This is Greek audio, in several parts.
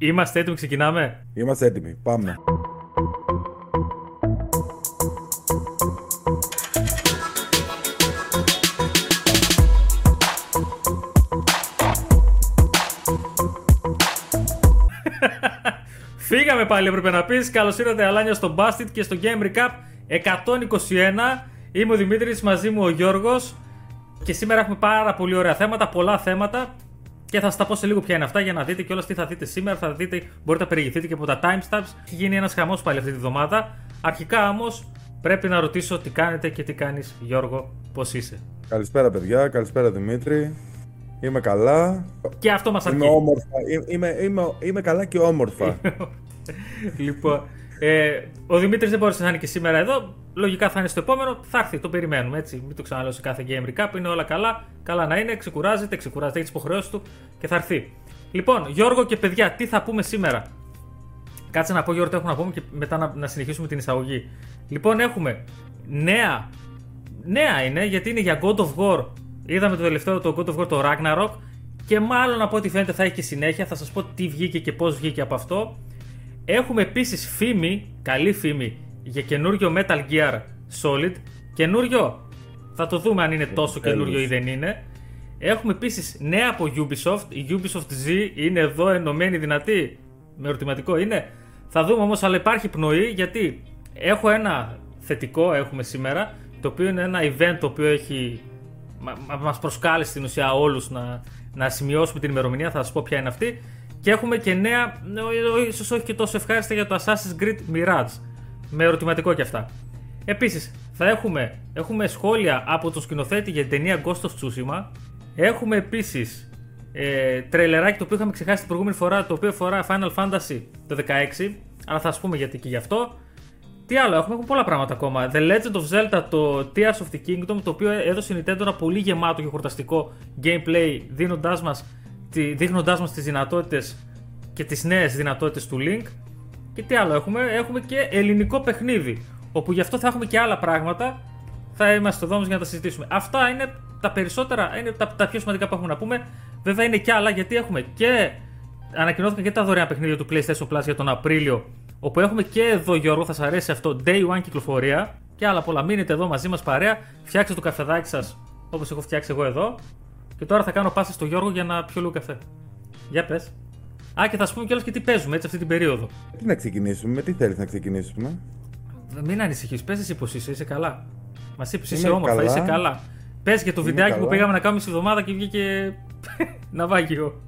Είμαστε έτοιμοι, ξεκινάμε; Είμαστε έτοιμοι. Πάμε. Φύγαμε πάλι, έπρεπε να πεις. Καλώς ήρθατε, Αλάνια, στο Bastard και στο Game Recap 121. Είμαι ο Δημήτρης, μαζί μου ο Γιώργος. Και σήμερα έχουμε πάρα πολύ ωραία θέματα, πολλά θέματα. Και θα σας τα πω σε λίγο ποια είναι αυτά για να δείτε και όλα τι θα δείτε σήμερα. Θα δείτε, μπορείτε να περιηγηθείτε και από τα timestamps. Έχει γίνει ένας χαμός πάλι αυτή τη βδομάδα. Αρχικά όμως πρέπει να ρωτήσω τι κάνετε και τι κάνεις, Γιώργο, πώς είσαι. Καλησπέρα, παιδιά. Καλησπέρα, Δημήτρη. Είμαι καλά. Και αυτό μας αρκεί. Είμαι όμορφα. Είμαι, είμαι, είμαι καλά και όμορφα. λοιπόν, ε, ο Δημήτρης δεν μπόρεσε να είναι και σήμερα εδώ. Λογικά θα είναι στο επόμενο. Θα έρθει, το περιμένουμε έτσι. Μην το ξαναλέω σε κάθε game recap. Είναι όλα καλά. Καλά να είναι, ξεκουράζεται, ξεκουράζεται, έχει τις υποχρεώσεις του και θα έρθει. Λοιπόν, Γιώργο και παιδιά, τι θα πούμε σήμερα; Κάτσε να πω Γιώργο τι έχουμε να πούμε και μετά να, να συνεχίσουμε την εισαγωγή. Λοιπόν, έχουμε νέα. Νέα είναι γιατί είναι για God of War. Είδαμε το τελευταίο το God of War το Ragnarok. Και μάλλον από ό,τι φαίνεται θα έχει και συνέχεια. Θα σας πω τι βγήκε και πώς βγήκε από αυτό. Έχουμε επίσης φήμη, καλή φήμη, για καινούριο Metal Gear Solid. Καινούριο. Θα το δούμε αν είναι τόσο καινούριο ή δεν είναι. Έχουμε επίσης νέα από Ubisoft. Η Ubisoft Z είναι εδώ ενωμένη δυνατή. Με ερωτηματικό είναι. Θα δούμε όμως, αλλά υπάρχει πνοή γιατί έχω ένα θετικό έχουμε σήμερα. Το οποίο είναι ένα event το οποίο έχει. Μας προσκάλεσε στην ουσία όλους να, να σημειώσουμε την ημερομηνία. Θα σας πω ποια είναι αυτή. Και έχουμε και νέα, ίσως όχι και τόσο ευχάριστα για το Assassin's Creed Mirage. Με ερωτηματικό και αυτά. Επίσης, θα έχουμε, έχουμε σχόλια από τον σκηνοθέτη για την ταινία Ghost of Tsushima. Έχουμε επίσης ε, τρελεράκι το οποίο είχαμε ξεχάσει την προηγούμενη φορά, το οποίο αφορά Final Fantasy το 16. Αλλά θα σα πούμε γιατί και γι' αυτό. Τι άλλο έχουμε, έχουμε πολλά πράγματα ακόμα. The Legend of Zelda, το Tears of the Kingdom, το οποίο έδωσε η Nintendo ένα πολύ γεμάτο και χορταστικό gameplay, δίνοντάς μας δείχνοντάς μας τις δυνατότητες και τις νέες δυνατότητες του Link. Και τι άλλο έχουμε, έχουμε και ελληνικό παιχνίδι. Όπου γι' αυτό θα έχουμε και άλλα πράγματα. Θα είμαστε εδώ για να τα συζητήσουμε. Αυτά είναι τα περισσότερα, είναι τα, τα πιο σημαντικά που έχουμε να πούμε. Βέβαια είναι και άλλα γιατί έχουμε και. Ανακοινώθηκαν και τα δωρεάν παιχνίδια του PlayStation Plus για τον Απρίλιο. Όπου έχουμε και εδώ, Γιώργο, θα σας αρέσει αυτό, Day One κυκλοφορία. Και άλλα πολλά. Μείνετε εδώ μαζί μας παρέα. Φτιάξτε το καφεδάκι σας όπως έχω φτιάξει εγώ εδώ. Και τώρα θα κάνω πάσα στο Γιώργο για να πιω λίγο καφέ. Για πες. Α, και θα σου πούμε κιόλας και τι παίζουμε έτσι αυτή την περίοδο. Τι να ξεκινήσουμε, με τι θέλεις να ξεκινήσουμε; Μην ανησυχείς, πες εσύ πως είσαι, είσαι καλά. Μας είπες είσαι όμορφα, καλά. είσαι καλά. Πες για το βιντεάκι καλά. που πήγαμε να κάνουμε στη εβδομάδα και βγήκε ναυάγιο.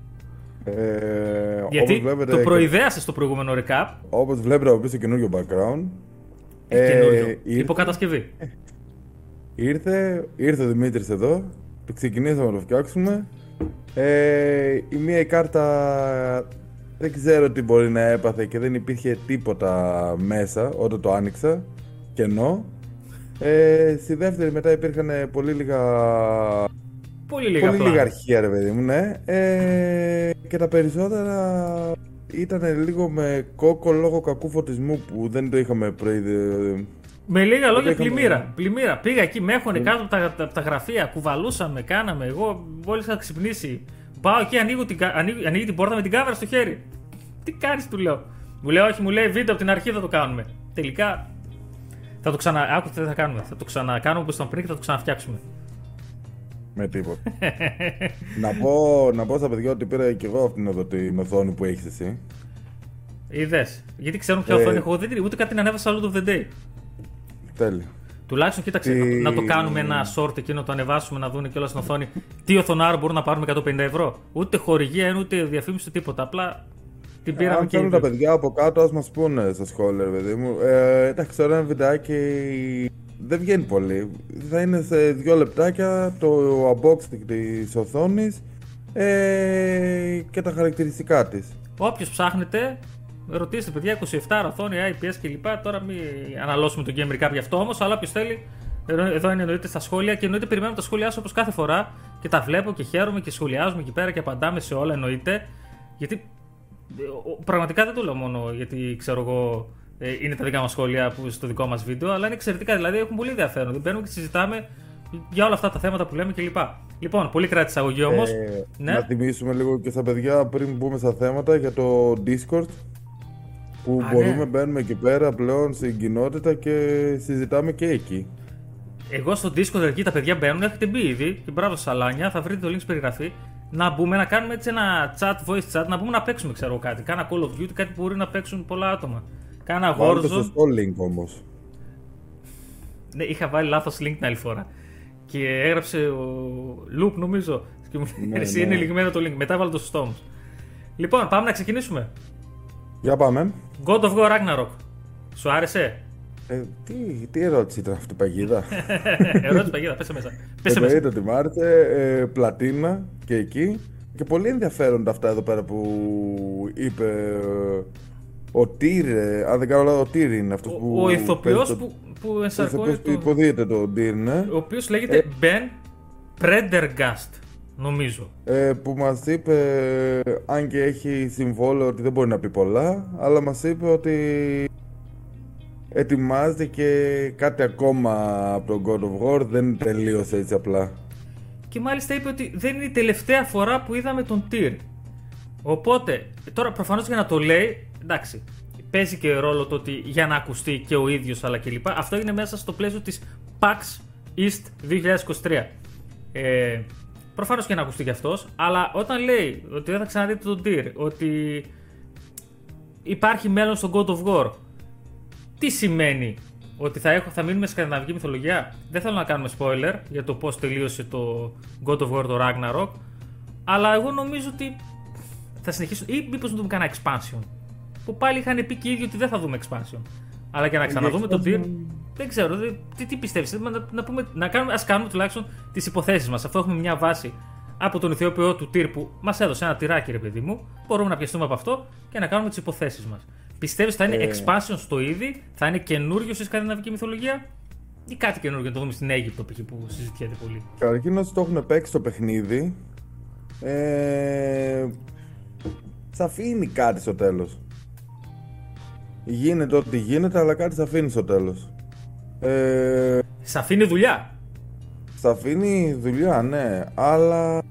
Ε, Γιατί βλέπετε, το προειδέασες στο προηγούμενο recap. Όπως βλέπετε από πίσω καινούριο background. Ε, καινούριο. Ήρθε, Υποκατασκευή. Ήρθε, ήρθε ο Δημήτρης εδώ ξεκινήσαμε να το φτιάξουμε. Ε, η μία η κάρτα δεν ξέρω τι μπορεί να έπαθε και δεν υπήρχε τίποτα μέσα όταν το άνοιξα. Κενό. Ε, στη δεύτερη μετά υπήρχαν πολύ λίγα. Πολύ λίγα, πολύ λίγα αρχεία, ρε παιδί μου, ναι. Ε, και τα περισσότερα ήταν λίγο με κόκο λόγω κακού φωτισμού που δεν το είχαμε προειδε... Με λίγα λόγια, πλημμύρα. πλημμύρα. Πήγα εκεί, με έχουν κάτω από τα, τα, τα, γραφεία, κουβαλούσαμε, κάναμε. Εγώ μόλις είχα ξυπνήσει. Πάω εκεί, ανοίγω την, ανοίγω, ανοίγω την πόρτα με την κάμερα στο χέρι. Τι κάνεις, του λέω. Μου λέει, Όχι, μου λέει βίντεο από την αρχή θα το κάνουμε. Τελικά θα το ξανα. Άκου τι θα κάνουμε. Θα το ξανακάνουμε όπως ήταν πριν και θα το ξαναφτιάξουμε. Με τίποτα. να, πω, να πω στα παιδιά ότι πήρα και εγώ αυτήν εδώ την οθόνη που έχεις εσύ. Είδες. Γιατί ξέρουν ποια ε... οθόνη έχω. Δεν, ούτε κάτι να ανέβασα άλλο το The Day. Τέλειο. Τουλάχιστον κοίταξε να το κάνουμε ένα short εκεί να το ανεβάσουμε να δουν και όλα στην οθόνη. Τι οθονάρο μπορούμε να πάρουμε 150 ευρώ. Ούτε χορηγία, ούτε διαφήμιση, τίποτα. Απλά την πήραμε Αν και. Αν θέλουν τα παιδιά από κάτω, ας μας πούνε στα σχόλια, παιδί μου. Ε, εντάξει, τώρα ένα βιντεάκι δεν βγαίνει πολύ. Θα είναι σε δύο λεπτάκια το unboxing της οθόνης ε, και τα χαρακτηριστικά της. Όποιος ψάχνετε, ρωτήστε παιδιά 27 οθόνη, IPS κλπ. Τώρα μην αναλώσουμε το gamer γι' αυτό όμως, αλλά όποιος θέλει, εδώ είναι εννοείται στα σχόλια και εννοείται περιμένουμε τα σχόλιά σα όπως κάθε φορά και τα βλέπω και χαίρομαι και σχολιάζουμε εκεί πέρα και απαντάμε σε όλα εννοείται. Γιατί ε, πραγματικά δεν το λέω μόνο γιατί ξέρω εγώ ε, είναι τα δικά μας σχόλια που στο δικό μας βίντεο, αλλά είναι εξαιρετικά. Δηλαδή έχουν πολύ ενδιαφέρον. Μπαίνουμε και συζητάμε για όλα αυτά τα θέματα που λέμε κλπ. Λοιπόν, πολύ κράτη εισαγωγή όμως. Ε, ναι. Να θυμίσουμε λίγο και στα παιδιά πριν μπούμε στα θέματα για το Discord. Που Α, μπορούμε, ναι. μπαίνουμε εκεί πέρα πλέον στην κοινότητα και συζητάμε και εκεί. Εγώ στο Discord εκεί τα παιδιά μπαίνουν, έχετε μπει ήδη και μπράβο Σαλάνια, θα βρείτε το link στην περιγραφή. Να μπούμε να κάνουμε έτσι ένα chat, voice chat, να μπούμε να παίξουμε, ξέρω εγώ κάτι. Κάνα Call of Duty, κάτι που μπορεί να παίξουν πολλά άτομα. Κάνα Βάλτε το Warzone. σωστό link όμως. Ναι, είχα βάλει λάθος link την άλλη φορά. Και έγραψε ο Loop, νομίζω. Και μου λέει: Ναι, Εσύ ναι. είναι λιγμένο το link. Μετά βάλω το σωστό όμως. Λοιπόν, πάμε να ξεκινήσουμε. Για πάμε. God of War Ragnarok. Σου άρεσε; Ε, τι, τι ερώτηση ήταν αυτή, Παγίδα; Ερώτηση παγίδα, πέσε μέσα. Πέσε μέσα. Εννοείται ότι μ' άρεσε. Ε, πλατίνα και εκεί. Και πολύ ενδιαφέροντα αυτά εδώ πέρα που είπε ε, ο Τύρ. ε, αν δεν κάνω λάθος, ο Τύρ είναι αυτός που. Ο, ο ηθοποιός παίζει το- που, που ο ενσαρκώνει ηθοποιός που το... υποδίεται το Τύρ, ναι. Ο οποίος λέγεται Ben Prendergast, νομίζω. Ε, που μας είπε, αν και έχει συμβόλαιο ότι δεν μπορεί να πει πολλά, αλλά μας είπε ότι ετοιμάζεται και κάτι ακόμα από τον God of War, δεν τελείωσε έτσι απλά. Και μάλιστα είπε ότι δεν είναι η τελευταία φορά που είδαμε τον Tyr. Οπότε, τώρα προφανώς για να το λέει, εντάξει, παίζει και ρόλο το ότι για να ακουστεί και ο ίδιος αλλά και λοιπά. Αυτό είναι μέσα στο πλαίσιο της PAX East 2023. Ε, προφανώς και να ακουστεί κι αυτός, αλλά όταν λέει ότι δεν θα ξαναδείτε τον Tyr, ότι υπάρχει μέλλον στον God of War, τι σημαίνει ότι θα, έχω, θα μείνουμε σε σκανδιναβική μυθολογία; Δεν θέλω να κάνουμε spoiler για το πώς τελείωσε το God of War το Ragnarok. Αλλά εγώ νομίζω ότι θα συνεχίσουν. ή μήπως να δούμε κανένα expansion. Που πάλι είχαν πει και οι ίδιοι ότι δεν θα δούμε expansion. Αλλά και να ξαναδούμε τον Tyr. Δεν ξέρω, δεν- τι, τι πιστεύεις. Να, να, πούμε, να κάνουμε, ας κάνουμε τουλάχιστον τις υποθέσεις μας. Αφού έχουμε μια βάση από τον ηθοποιό του Tyr που μας έδωσε ένα τυράκι, ρε παιδί μου, μπορούμε να πιαστούμε από αυτό και να κάνουμε τις υποθέσεις μας. Πιστεύεις θα είναι Ε. expansion στο είδη, θα είναι καινούριο στη σκανδιναβική μυθολογία ή κάτι καινούριο να το δούμε στην Αίγυπτο π.χ. που συζητιέται πολύ. Καταρχήν όσοι το έχουν παίξει το παιχνίδι, ε, θα αφήνει κάτι στο τέλος. Γίνεται ό,τι γίνεται, αλλά κάτι θα αφήνει στο τέλος. Ε, Σε αφήνει δουλειά; Θα αφήνει δουλειά, ναι, αλλά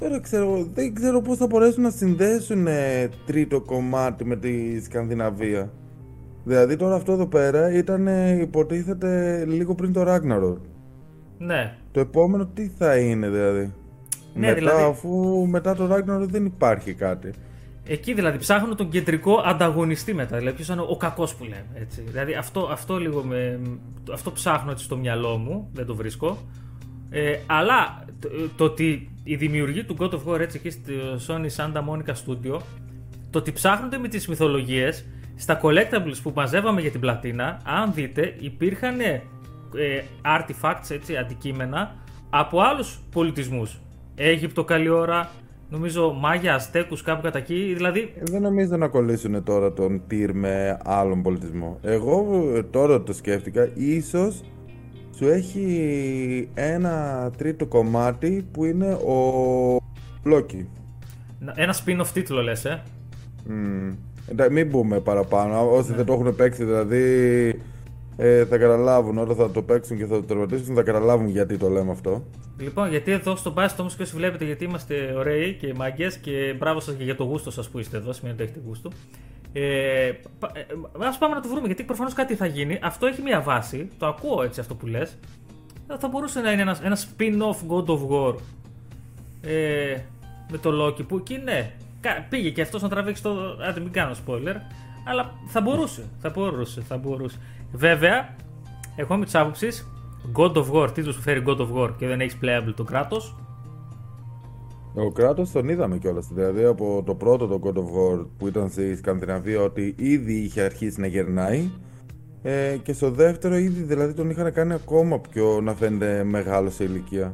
τώρα ξέρω, δεν ξέρω πώς θα μπορέσουν να συνδέσουν ε, τρίτο κομμάτι με τη Σκανδιναβία. Δηλαδή τώρα αυτό εδώ πέρα ήταν ε, υποτίθεται λίγο πριν το Ragnarok. Ναι. Το επόμενο τι θα είναι δηλαδή; Ναι, μετά, δηλαδή- αφού μετά το Ragnarok δεν υπάρχει κάτι. Εκεί δηλαδή ψάχνω τον κεντρικό ανταγωνιστή μετά. Δηλαδή, ποιος είναι ο κακός που λέμε. Έτσι. Δηλαδή, αυτό, αυτό λίγο με, αυτό ψάχνω έτσι στο μυαλό μου, δεν το βρίσκω. Ε, αλλά το, το ότι η δημιουργοί του God of War έτσι εκεί στο Sony Santa Monica Studio, το ότι ψάχνονται με τις μυθολογίες στα collectibles που μαζεύαμε για την πλατίνα, αν δείτε, υπήρχαν ε, artifacts, έτσι, αντικείμενα από άλλους πολιτισμούς. Αίγυπτο καλή ώρα, νομίζω Μάγια, Αστέκους κάπου κατά εκεί, δηλαδή Ε, Δεν νομίζω να κολλήσουν τώρα τον Τυρ με άλλον πολιτισμό. Εγώ ε, τώρα το σκέφτηκα, ίσως σου έχει ένα τρίτο κομμάτι που είναι ο Λόκι. ένα spin-off τίτλο λες, ε. Μμμ. Εντάξει, μην μπούμε παραπάνω. Όσοι Ναι. δεν το έχουν παίξει, δηλαδή ε, θα καταλάβουν όταν θα το παίξουν και θα το τερματίσουν, θα καταλάβουν γιατί το λέμε αυτό. Λοιπόν, γιατί εδώ στο Bast όμω και όσοι βλέπετε, γιατί είμαστε ωραίοι και μάγκες και μπράβο σας και για το γούστο σας που είστε εδώ, σημαίνει ότι έχετε γούστο. Ε, Α πάμε να το βρούμε, γιατί προφανώς κάτι θα γίνει. Αυτό έχει μια βάση, το ακούω έτσι αυτό που λες. Θα μπορούσε να είναι ένας, ένας spin-off God of War ε, με το Loki που εκεί ναι, κα- πήγε και αυτός να τραβήξει το. Άντε, μην κάνω spoiler. Αλλά θα μπορούσε, θα μπορούσε, θα μπορούσε. Βέβαια, εγώ είμαι της άποψης God of War, τίτλος που φέρει God of War και δεν έχεις playable το κράτος. Ο κράτος τον είδαμε κιόλας. Δηλαδή από το πρώτο το God of War που ήταν στη Σκανδιναβία ότι ήδη είχε αρχίσει να γερνάει. Ε, και στο δεύτερο ήδη δηλαδή τον είχαν κάνει ακόμα πιο να φαίνεται μεγάλο σε ηλικία.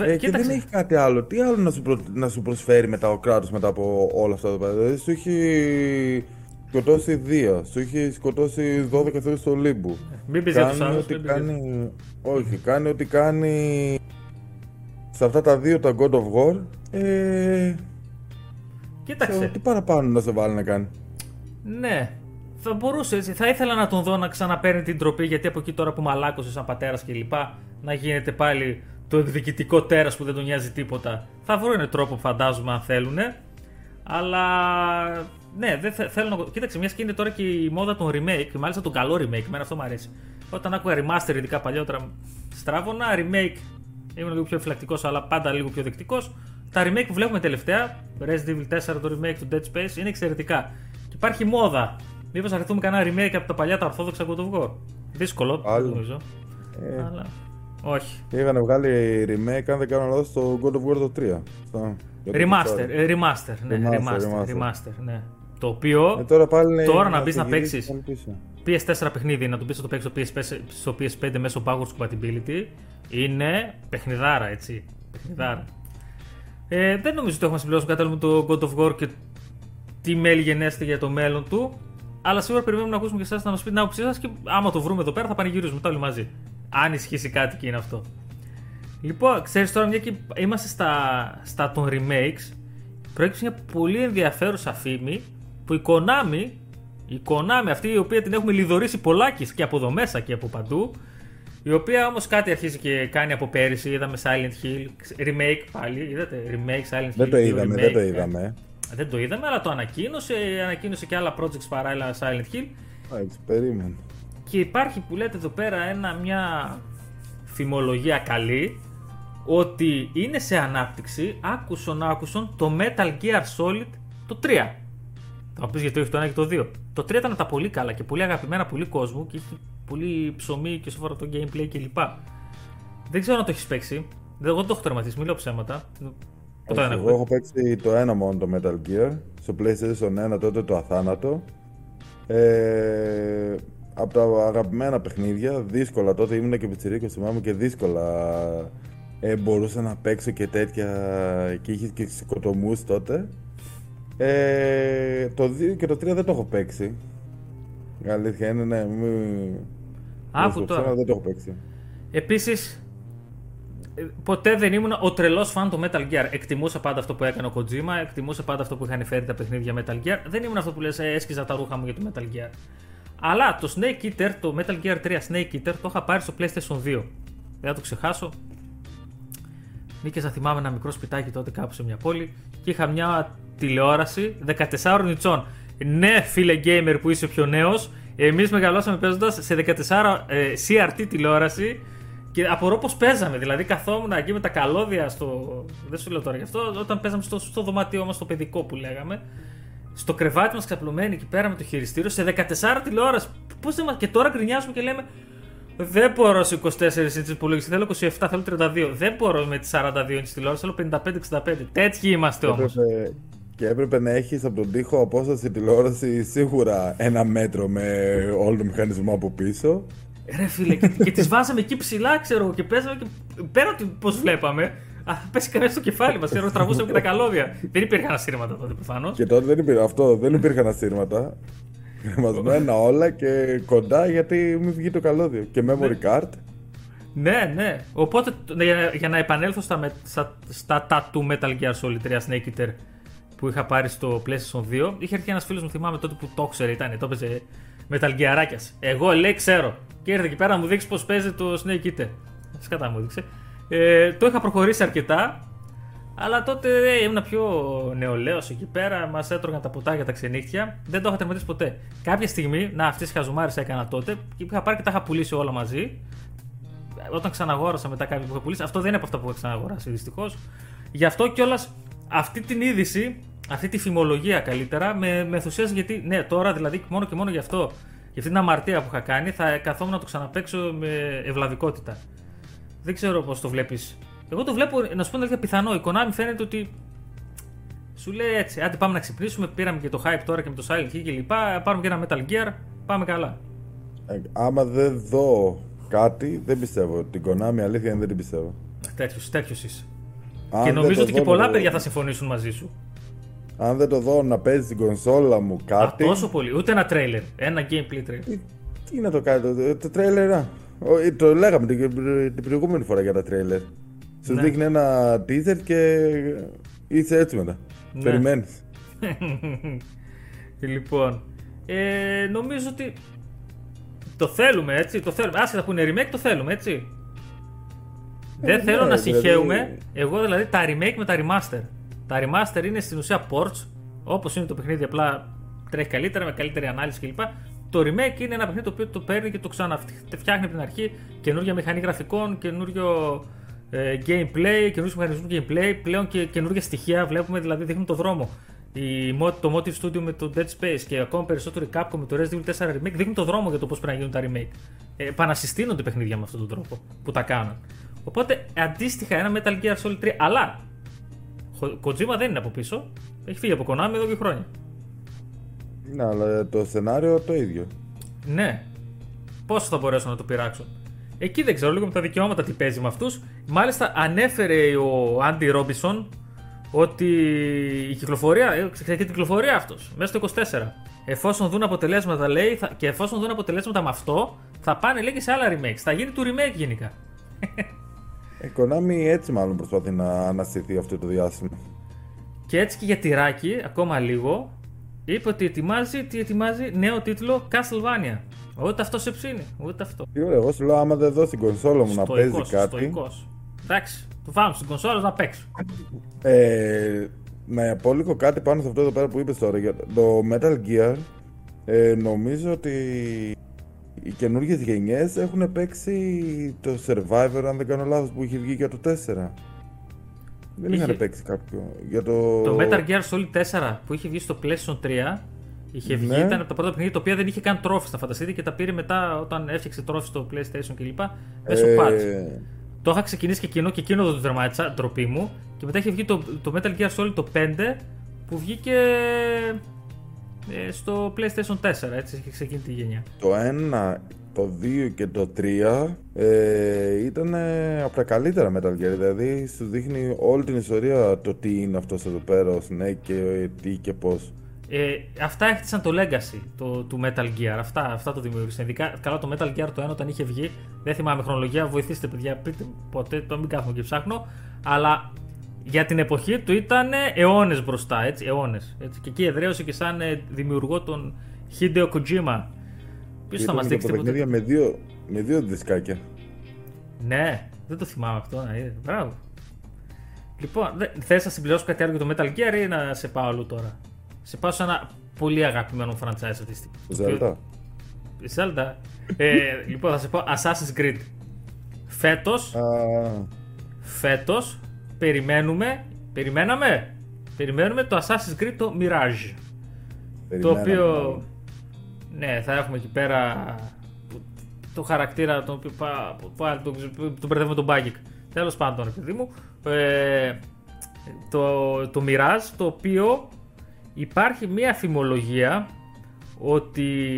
Ε, και δεν έχει κάτι άλλο. Τι άλλο να σου, προ- να σου προσφέρει μετά ο κράτος μετά από όλα αυτά τα πράγματα. Δηλαδή σου έχει σκοτώσει Δία, σου έχει σκοτώσει 12 θεούς στο Λίμπου. Μην πεις για τους Κάνει άλλους, ό,τι μην πεις για τους- κάνει. Όχι, κάνει ό,τι κάνει σε αυτά τα δύο τα God of War. Ε, Κοίταξε. τι παραπάνω να σε βάλει να κάνει. Ναι, θα μπορούσε έτσι. Θα ήθελα να τον δω να ξαναπαίρνει την τροπή γιατί από εκεί τώρα που μαλάκωσε σαν πατέρας και λοιπά να γίνεται πάλι το εκδικητικό τέρας που δεν τον νοιάζει τίποτα. Θα βρουν τρόπο φαντάζομαι αν θέλουν. Αλλά ναι, δεν θε, θέλω να. Κοίταξε, μιας και είναι τώρα και η μόδα των remake, μάλιστα τον καλό remake, εμένα αυτό μου αρέσει. Όταν άκουγα remaster, ειδικά παλιότερα στράβωνα, remake ήμουν λίγο πιο εφυλακτικό, αλλά πάντα λίγο πιο δεκτικός. Τα remake που βλέπουμε τελευταία, Resident Evil 4, το remake του Dead Space, είναι εξαιρετικά. Και υπάρχει μόδα. Μήπως αρεθούμε κανένα remake από τα παλιά τα ορθόδοξα God of War. Δύσκολο, Άλλο. νομίζω. Ε, Αλλά. Όχι. Είχαν βγάλει remake, αν δεν κάνω λάθος, στο God of War το 3. Στο- για το Remaster, PS4. ε, remaster, ναι, Remaster, remaster, remaster. remaster, ναι. Το οποίο Ε, τώρα πάλι είναι Τώρα να μπεις το να γυρίσει παίξεις. πάλι πίσω. PS4 παιχνίδι, να το πεις να το παίξει στο PS5, στο PS5 μέσω backwards compatibility, είναι παιχνιδάρα, έτσι. Παιχνιδάρα. Ε, δεν νομίζω ότι έχουμε συμπληρώσει κάτι άλλο με το God of War και τι μέλη γενέστε για το μέλλον του. Αλλά σίγουρα περιμένουμε να ακούσουμε και εσάς να μας πείτε την άποψή σας και άμα το βρούμε εδώ πέρα θα πανηγυρίζουμε μετά όλοι μαζί. Αν ισχύσει κάτι και είναι αυτό. Λοιπόν, ξέρεις τώρα, μια και είμαστε στα, στα των remakes, προέκυψε μια πολύ ενδιαφέρουσα φήμη που η Konami, η Konami αυτή η οποία την έχουμε λιδωρήσει πολλάκις και από εδώ μέσα και από παντού, η οποία όμως κάτι αρχίζει και κάνει από πέρυσι, είδαμε Silent Hill, remake πάλι, είδατε, remake Silent Hill. Δεν το δύο είδαμε, remake. δεν το είδαμε. Δεν το είδαμε, αλλά το ανακοίνωσε, ανακοίνωσε και άλλα projects παράλληλα Silent Hill Εντάξει, περίμενε. και υπάρχει που λέτε εδώ πέρα ένα, μια φημολογία καλή ότι είναι σε ανάπτυξη, άκουσον άκουσον, το Metal Gear Solid το 3. Θα μου πεις γιατί όχι το 1 και το 2. Το 3 ήταν τα πολύ καλά και πολύ αγαπημένα πολύ κόσμου και είχε πολύ ψωμί και σε φορά το gameplay κλπ. Δεν ξέρω αν το έχεις παίξει. Δεν, εγώ δεν το έχω τερματίσει, μην λέω ψέματα. Το Όχι, ένα εγώ έχω. έχω παίξει το ένα μόνο το Metal Gear. Στο PlayStation 1 τότε το αθάνατο. Ε, από τα αγαπημένα παιχνίδια, δύσκολα τότε ήμουν και πιτσιρίκος θυμάμαι και δύσκολα ε, μπορούσα να παίξω και τέτοια και είχες και σκοτωμούς τότε. Ε, το 2 και το 3 δεν το έχω παίξει. Η αλήθεια είναι, ναι, μην... Άκου μην σου τώρα. ψέματα, Δεν το έχω παίξει. Επίσης, ποτέ δεν ήμουν ο τρελός φαν του Metal Gear. Εκτιμούσα πάντα αυτό που έκανε ο Kojima, εκτιμούσα πάντα αυτό που είχαν φέρει τα παιχνίδια Metal Gear. Δεν ήμουν αυτό που λες, έσκιζα τα ρούχα μου για το Metal Gear. Αλλά το Snake Eater, το Metal Gear 3 Snake Eater, το είχα πάρει στο PlayStation 2. Δεν θα το ξεχάσω. Νίκες να θυμάμαι ένα μικρό σπιτάκι τότε κάπου σε μια πόλη και είχα μια τηλεόραση 14 νητσών. Ναι, φίλε gamer που είσαι πιο νέος, εμείς μεγαλώσαμε παίζοντας σε 14 ε, CRT τηλεόραση και απορώ πώς παίζαμε. Δηλαδή, καθόμουν εκεί με τα καλώδια στο. Δεν σου λέω τώρα γι' αυτό, όταν παίζαμε στο, στο δωμάτιό μας, στο παιδικό που λέγαμε. Στο κρεβάτι μας ξαπλωμένοι εκεί πέρα με το χειριστήριο σε 14 τηλεόραση. Πώς δεν μας... Και τώρα γκρινιάζουμε και λέμε δεν μπορώ σε 24 inches υπολογιστή, θέλω 27, θέλω 32. Δεν μπορώ με τη 42 inches τηλεόραση, θέλω 55-65. Τέτοιοι είμαστε όμως. Έπρεπε, και έπρεπε να έχεις από τον τοίχο απόσταση τηλεόραση σίγουρα ένα μέτρο με όλο το μηχανισμό από πίσω. Ρε φίλε, και, και τις βάζαμε εκεί ψηλά, ξέρω εγώ, και παίζαμε και πέρα ότι πώς βλέπαμε. Α, πέσει κανένα στο κεφάλι μας, ξέρω, τραβούσαμε και τα καλώδια. δεν υπήρχαν ασύρματα τότε προφανώς. Και τότε δεν υπήρχε αυτό, δεν υπήρχαν ασύρματα. Κρεμασμένα όλα και κοντά γιατί μην βγει το καλώδιο. Και memory card. Ναι, ναι. Οπότε για, για να επανέλθω στα, με- στα, στα τα του Metal Gear Solid 3 Snake Eater που είχα πάρει στο PlayStation 2, είχε έρθει ένας φίλος μου, θυμάμαι τότε που το ξέρει, ήταν, το έπαιζε Metal Gear Εγώ λέει ξέρω. Και ήρθε εκεί πέρα να μου δείξει πώς παίζει το Snake Eater. Σκατά μου δείξε. Ε, το είχα προχωρήσει αρκετά, αλλά τότε ε, ήμουν πιο νεολαίος εκεί πέρα, μας έτρωγαν τα ποτάκια τα ξενύχτια. Δεν το είχα τερματίσει ποτέ. Κάποια στιγμή, να αυτές τι χαζουμάρε έκανα τότε και είχα πάρει και τα είχα πουλήσει όλα μαζί όταν ξαναγόρασα μετά κάποια που είχα πουλήσει, αυτό δεν είναι από αυτά που είχα ξαναγοράσει δυστυχώς. Γι' αυτό κιόλας αυτή την είδηση, αυτή τη φημολογία καλύτερα, με, με ενθουσιάζει γιατί ναι, τώρα δηλαδή μόνο και μόνο γι' αυτό, για αυτή την αμαρτία που είχα κάνει, θα καθόμουν να το ξαναπέξω με ευλαβικότητα. Δεν ξέρω πώς το βλέπεις. Εγώ το βλέπω, να σου πω την αλήθεια, πιθανό. Η Konami φαίνεται ότι σου λέει έτσι, άντε πάμε να ξυπνήσουμε, πήραμε και το hype τώρα και με το Silent Hill και λοιπά, πάρουμε και ένα Metal Gear, πάμε καλά. Ε, άμα δεν δω κάτι, δεν πιστεύω. Την Konami αλήθεια είναι δεν την πιστεύω. Τέτοιος, τέτοιος είσαι. Αν και δεν νομίζω το ότι και δω, πολλά να- παιδιά θα συμφωνήσουν μαζί σου. Αν δεν το δω να παίζει στην κονσόλα μου Α, κάτι. τόσο πολύ. Ούτε ένα τρέιλερ. Ένα gameplay trailer. Τι, τι να το κάνει το, το τρέιλερ, α. Ο- ε, Το λέγαμε την, την προηγούμενη φορά για τα τρέιλερ. Σου Ναι. δείχνει ένα teaser και είσαι έτσι μετά. Ναι. Περιμένεις. λοιπόν, ε, νομίζω ότι το θέλουμε έτσι. Το θέλουμε. Άσχετα που είναι remake, το θέλουμε έτσι. Δεν Ε, θέλω ναι, να δηλαδή- συγχαίουμε εγώ δηλαδή τα remake με τα remaster. Τα remaster είναι στην ουσία ports, όπως είναι το παιχνίδι, απλά τρέχει καλύτερα, με καλύτερη ανάλυση κλπ. Το remake είναι ένα παιχνίδι το οποίο το παίρνει και το ξαναφτιάχνει από την αρχή. Καινούργια μηχανή γραφικών, καινούριο ε, gameplay, καινούριους μηχανισμούς gameplay, πλέον και καινούργια στοιχεία βλέπουμε, δηλαδή δείχνουν το δρόμο. Η, Mo- το Motive Studio με το Dead Space και ακόμα περισσότερο η Capcom με το Resident Evil 4 Remake δείχνουν το δρόμο για το πώς πρέπει να γίνουν τα remake. Ε, επανασυστήνονται παιχνίδια με αυτόν τον τρόπο που τα κάνουν. Οπότε αντίστοιχα ένα Metal Gear Solid 3, αλλά Χο- Kojima δεν είναι από πίσω. Έχει φύγει από Konami εδώ και χρόνια. Ναι, αλλά το σενάριο το ίδιο. Ναι. Πόσο θα μπορέσω να το πειράξω; Εκεί δεν ξέρω λίγο με τα δικαιώματα τι παίζει με αυτούς. Μάλιστα ανέφερε ο Άντι Ρόμπισον ότι η κυκλοφορία, ε, ξέρετε την κυκλοφορία αυτός μέσα στο 24. Εφόσον δουν αποτελέσματα, λέει, θα, και εφόσον δουν αποτελέσματα με αυτό, θα πάνε λέει και σε άλλα remakes. Θα γίνει του remake γενικά. Η Konami έτσι μάλλον προσπαθεί να αναστηθεί αυτό το διάστημα. Και έτσι και για τυράκι, ακόμα λίγο, είπε ότι ετοιμάζει, τι ετοιμάζει, νέο τίτλο Castlevania. Ούτε αυτός σε ψήνει, ούτε αυτό. Τι ωραία, εγώ σου λέω άμα δεν δω στην κονσόλα μου να παίζει Στοικός, κάτι. στοικός. Εντάξει, το βάλω στην κονσόλα να παίξω. Ε, να πω λίγο κάτι πάνω σε αυτό εδώ πέρα που είπες τώρα για το Metal Gear. Ε, νομίζω ότι οι καινούργιες γενιές έχουν παίξει το Survivor, αν δεν κάνω λάθος, που είχε βγει για το 4. Δεν Είχε- είχαν παίξει κάποιο. Για το... Το Metal Gear Solid 4 που είχε βγει στο PlayStation 3 είχε βγει, Ναι. ήταν από τα πρώτα παιχνίδια τα οποία δεν είχε καν τρόφι. Θα φανταστείτε και τα πήρε μετά όταν έφτιαξε τρόφι στο PlayStation κλπ. Μέσω Ε, patch. Το είχα ξεκινήσει και εκείνο και εκείνο το δερμάτισα, ντροπή μου. Και μετά είχε βγει το, το Metal Gear Solid το 5 που βγήκε ε, στο PlayStation 4. Έτσι είχε ξεκινήσει τη γενιά. Το 1, το 2 και το 3 ε, ήταν από τα καλύτερα Metal Gear. Δηλαδή σου δείχνει όλη την ιστορία το τι είναι αυτός εδώ πέρα ο Snake και τι και πώς. Ε, αυτά έχτισαν το legacy το, του Metal Gear. Αυτά, αυτά το δημιούργησαν. Ειδικά καλά το Metal Gear το 1 όταν είχε βγει. Δεν θυμάμαι χρονολογία. Βοηθήστε, παιδιά. Πείτε ποτέ. Το μην κάθομαι και ψάχνω. Αλλά για την εποχή του ήταν αιώνες μπροστά. Έτσι, αιώνες, έτσι. Και εκεί εδραίωσε και σαν ε, δημιουργό τον Hideo Kojima. Ποιος θα Ήταν μας και δείξει τα τίποτα; παιχνίδια με δύο, με δύο δισκάκια. Ναι, δεν το θυμάμαι αυτό. Να είδε. Μπράβο. Λοιπόν, θες να συμπληρώσω κάτι άλλο για το Metal Gear ή να σε πάω αλλού τώρα; Σε πάω σε ένα πολύ αγαπημένο franchise αυτή τη στιγμή. Το οποίο- Zelda. Η Zelda. ε, λοιπόν, θα σε πω Assassin's Creed. Φέτος, Α, φέτος, περιμένουμε, περιμέναμε, περιμένουμε το Assassin's Creed το Mirage. Το περιμέναμε οποίο, μάλλον. ναι, θα έχουμε εκεί πέρα το, το χαρακτήρα τον οποίο πα- πάλι τον, τον μπερδεύουμε τον Μπάγκικ. Τέλος πάντων, ρε παιδί μου. Ε, το, το Mirage, το οποίο υπάρχει μία φημολογία ότι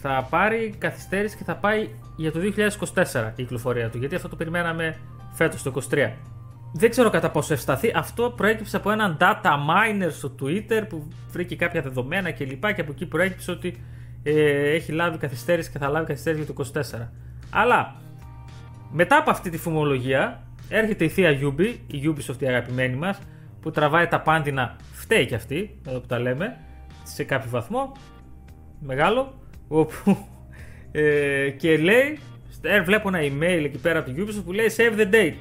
θα πάρει καθυστέρηση και θα πάει για το 2024 η κυκλοφορία του. Γιατί αυτό το περιμέναμε φέτος το 2023. Δεν ξέρω κατά πόσο ευσταθεί. Αυτό προέκυψε από έναν data miner στο Twitter που βρήκε κάποια δεδομένα κλπ. Και από εκεί προέκυψε ότι ε, έχει λάβει καθυστέρηση και θα λάβει καθυστέρηση για το 24. Αλλά μετά από αυτή τη φημολογία έρχεται η θεία Ubi, η Ubisoft η αγαπημένη μας, που τραβάει τα πάντινα, φταίει κι αυτή, εδώ που τα λέμε, σε κάποιο βαθμό, μεγάλο, όπου ε, και λέει, ε, βλέπω ένα email εκεί πέρα από την Ubisoft που λέει save the date.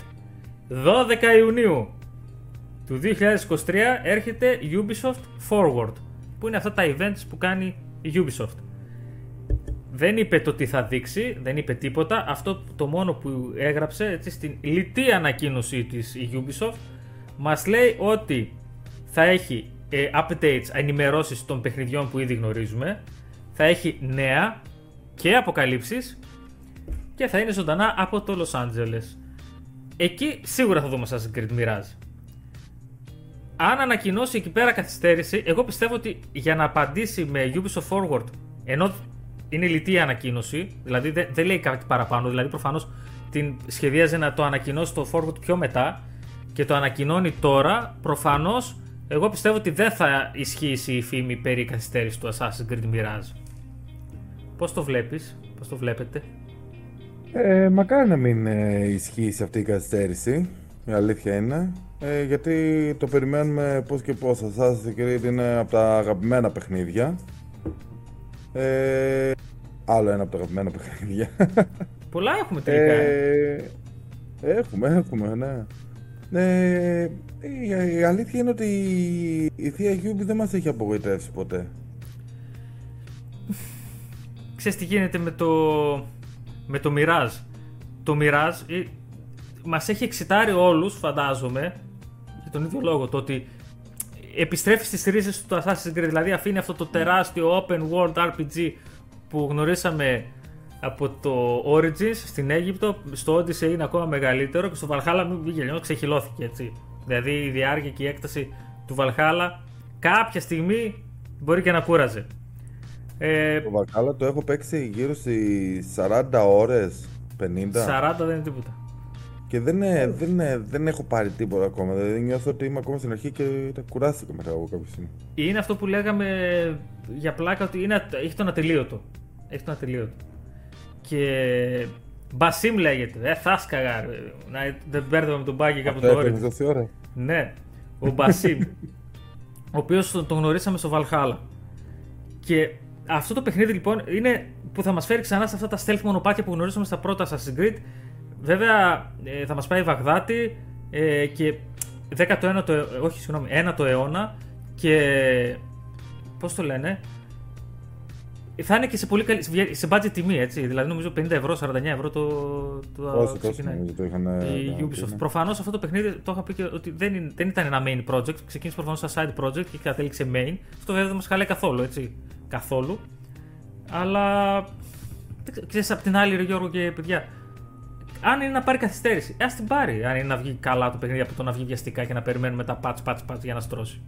12 Ιουνίου του 2023 έρχεται Ubisoft Forward, που είναι αυτά τα events που κάνει η Ubisoft. Δεν είπε το τι θα δείξει, δεν είπε τίποτα. Αυτό το μόνο που έγραψε έτσι, στην λιτή ανακοίνωσή της η Ubisoft μας λέει ότι θα έχει ε, updates, ενημερώσεις των παιχνιδιών που ήδη γνωρίζουμε, θα έχει νέα και αποκαλύψεις και θα είναι ζωντανά από το Los Angeles. Εκεί σίγουρα θα δούμε Assassin's Creed Mirage. Αν ανακοινώσει εκεί πέρα καθυστέρηση, εγώ πιστεύω ότι για να απαντήσει με Ubisoft Forward, ενώ είναι λιτή η ανακοίνωση, δηλαδή δεν, δεν λέει κάτι παραπάνω, δηλαδή προφανώς την σχεδίαζε να το ανακοινώσει το Forward πιο μετά και το ανακοινώνει τώρα, προφανώς εγώ πιστεύω ότι δεν θα ισχύσει η φήμη περί καθυστέρησης του Assassin's Creed Mirage. Πώς το βλέπεις, πώς το βλέπετε; Ε, μακάρι να μην ε, ισχύσει αυτή η καθυστέρηση. Η αλήθεια είναι. Ε, γιατί το περιμένουμε πώς και πώς. Assassin's Creed είναι από τα αγαπημένα παιχνίδια. Ε, άλλο ένα από τα αγαπημένα παιχνίδια. Πολλά έχουμε τελικά. ε. Ε, Έχουμε, έχουμε, ναι. Ε, η, η αλήθεια είναι ότι η θεία Γιούμπι δεν μας έχει απογοητεύσει ποτέ. Ξέρεις τι γίνεται με το, με το Mirage. Το Mirage ε, μας έχει εξιτάρει όλους, φαντάζομαι, για τον ίδιο λόγο, το ότι επιστρέφει στις ρίζες του Assassin's Creed, δηλαδή αφήνει αυτό το τεράστιο open world RPG που γνωρίσαμε από το Origins στην Αίγυπτο, στο Odyssey είναι ακόμα μεγαλύτερο και στο Valhalla μην γελιώνω, ξεχυλώθηκε έτσι. Δηλαδή η διάρκεια και η έκταση του Valhalla κάποια στιγμή μπορεί και να κούραζε. Ε, το Valhalla το έχω παίξει γύρω στις 40 ώρες, 50. 40 δεν είναι τίποτα. Και δεν, είναι, δεν, είναι, δεν έχω πάρει τίποτα ακόμα. Δηλαδή νιώθω ότι είμαι ακόμα στην αρχή και κουράστηκα μετά από κάποια στιγμή. Είναι αυτό που λέγαμε για πλάκα ότι είναι, έχει τον ατελείωτο. Έχει τον ατελείωτο. Και Μπασίμ λέγεται. Ε, θα σκαγά. Να δεν μπέρδευα με τον Μπάγκη κάπου το όριο. ώρα. Ναι. Ο Μπασίμ. ο οποίος τον γνωρίσαμε στο Valhalla. Και αυτό το παιχνίδι λοιπόν είναι που θα μας φέρει ξανά σε αυτά τα stealth μονοπάτια που γνωρίσαμε στα πρώτα Assassin's Creed. Βέβαια ε, θα μας πάει Βαγδάτη ε, και 19ο, όχι συγγνώμη, 1ο αιώνα και πώς το λένε, θα είναι και σε πολύ καλή. σε budget τιμή, έτσι. Δηλαδή νομίζω 50 ευρώ, 49 ευρώ το. το Όσο ξεκινάει. Το είχαν, η Ubisoft. Ναι. Προφανώς αυτό το παιχνίδι το είχα πει και ότι δεν, δεν ήταν ένα main project. Ξεκίνησε προφανώς σαν side project και κατέληξε main. Αυτό βέβαια δεν μας χαλάει καθόλου, έτσι. Καθόλου. Αλλά. Ξέρεις απ' την άλλη, ρε Γιώργο και παιδιά, αν είναι να πάρει καθυστέρηση, ας την πάρει. Αν είναι να βγει καλά το παιχνίδι από το να βγει βιαστικά και να περιμένουμε τα patch, patch, patch για να στρώσει.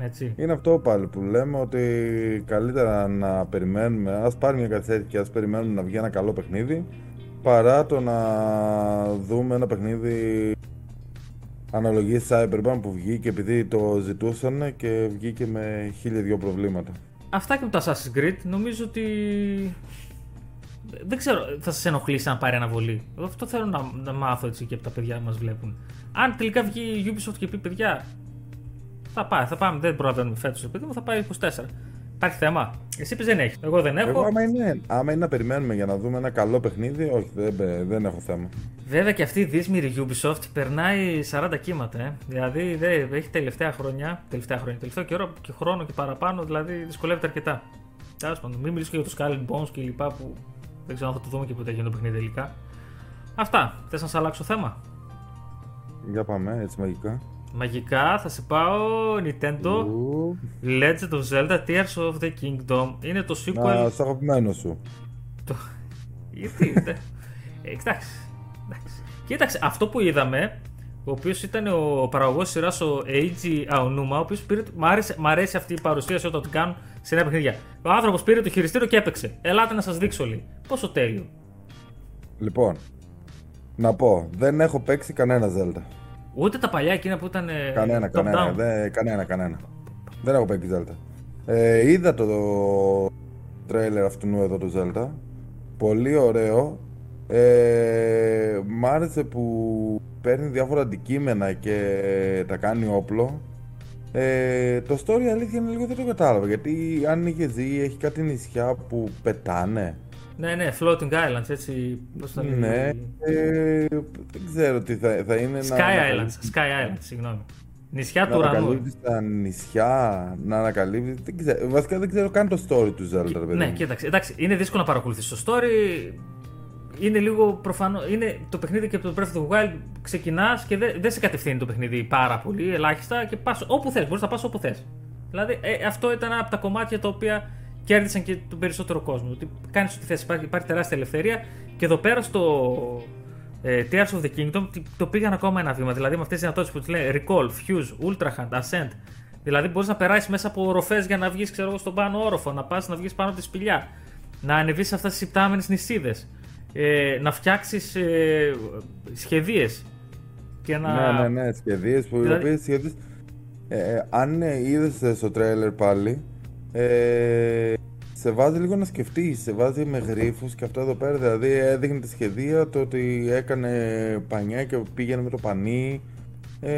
Έτσι. Είναι αυτό πάλι που λέμε ότι καλύτερα να περιμένουμε, ας πάρει μια καθυστέρηση και ας περιμένουμε να βγει ένα καλό παιχνίδι παρά το να δούμε ένα παιχνίδι αναλογής Cyberpunk που βγήκε επειδή το ζητούσαν και βγήκε με χίλια δυο προβλήματα. Αυτά και με το Assassin's Creed νομίζω ότι δεν ξέρω, θα σας ενοχλήσει αν πάρει αναβολή. Αυτό θέλω να, να μάθω έτσι και από τα παιδιά που μας βλέπουν. Αν τελικά βγει η Ubisoft και πει παιδιά, θα πάει, θα πάμε. Δεν προλαβαίνουμε φέτο, παιδί μου, θα πάει 24. Υπάρχει θέμα. Εσύ πει δεν έχεις. Εγώ δεν έχω. Εγώ, άμα, είναι, άμα είναι να περιμένουμε για να δούμε ένα καλό παιχνίδι, όχι, δεν, δεν έχω θέμα. Βέβαια και αυτή η δύσμηρη Ubisoft περνάει 40 κύματα. Ε. Δηλαδή δεν, έχει τελευταία χρόνια, τελευταία χρόνια, τελευταίο καιρό και χρόνο και παραπάνω, δηλαδή δυσκολεύεται αρκετά. Τέλος πάντων, μην μιλήσω για το Skull Bones και λοιπά που δεν ξέρω αν θα το δούμε και ποτέ για το παιχνίδι τελικά. Αυτά. Θες να σε αλλάξω θέμα; Για πάμε, έτσι μαγικά. Μαγικά θα σε πάω Nintendo Legend of Zelda Tears of the Kingdom. Είναι το sequel. Να, στο αγαπημένος σου. Το... Γιατί. ε, εντάξει. Κοίταξε, αυτό που είδαμε, ο οποίος ήταν ο παραγωγός σειράς ο Eiji Aonuma, ο οποίος πήρε. Μ' άρεσε, μ' αρέσει αυτή η παρουσίαση όταν την κάνουν σε νέα παιχνίδια. Ο άνθρωπος πήρε το χειριστήριο και έπαιξε. Ελάτε να σας δείξω λίγο. Πόσο τέλειο. Λοιπόν, να πω, δεν έχω παίξει κανένα Zelda. Ούτε τα παλιά εκείνα που ήταν. Κανένα, κανένα, δε, κανένα, κανένα. Δεν έχω παίξει Zelda. Ε, είδα το, το τρέιλερ αυτού εδώ του Zelda. Πολύ ωραίο. Ε, μ' άρεσε που παίρνει διάφορα αντικείμενα και τα κάνει όπλο. Ε, το story αλήθεια είναι λίγο δεν το κατάλαβα γιατί αν είχε δει έχει κάτι νησιά που πετάνε. Ναι, ναι, floating islands, έτσι. Πώς θα ναι, ε, δεν ξέρω τι θα, θα είναι. Sky να... Islands, Sky Islands, συγγνώμη. Νησιά του ουρανού. Να ανακαλύψει τα νησιά, να ανακαλύψει. Βασικά δεν ξέρω καν το story του Zelda, Ναι, κοίταξε. Εντάξει, είναι δύσκολο να παρακολουθήσει το story είναι λίγο προφανώ. Είναι το παιχνίδι και από το Breath of the Wild ξεκινάς και δεν δε σε κατευθύνει το παιχνίδι πάρα πολύ, ελάχιστα και πας όπου θες. Μπορείς να πας όπου θες. Δηλαδή ε, αυτό ήταν ένα από τα κομμάτια τα οποία κέρδισαν και τον περισσότερο κόσμο. Ότι κάνεις ό,τι θες, υπάρχει, υπάρχει τεράστια ελευθερία και εδώ πέρα στο ε, Tears of the Kingdom το πήγαν ακόμα ένα βήμα. Δηλαδή με αυτές τις δυνατότητες που του λένε Recall, Fuse, Ultra Hand, Ascent. Δηλαδή μπορείς να περάσεις μέσα από οροφές για να βγεις στον πάνω όροφο, να πας να βγεις πάνω από τη σπηλιά, να ανεβείς σε αυτέ τι υπτάμενες νησίδες ε, να φτιάξεις ε, σχεδίες. Να... Ναι, ναι, ναι, σχεδίες που δηλαδή... σχεδίες, ε, ε, αν ε, είδες στο τρέλερ πάλι, ε, σε βάζει λίγο να σκεφτείς, σε βάζει με γρήφου και αυτό εδώ πέρα. Δηλαδή έδειχνε τη σχεδία, το ότι έκανε πανιά και πήγαινε με το πανί. Ε,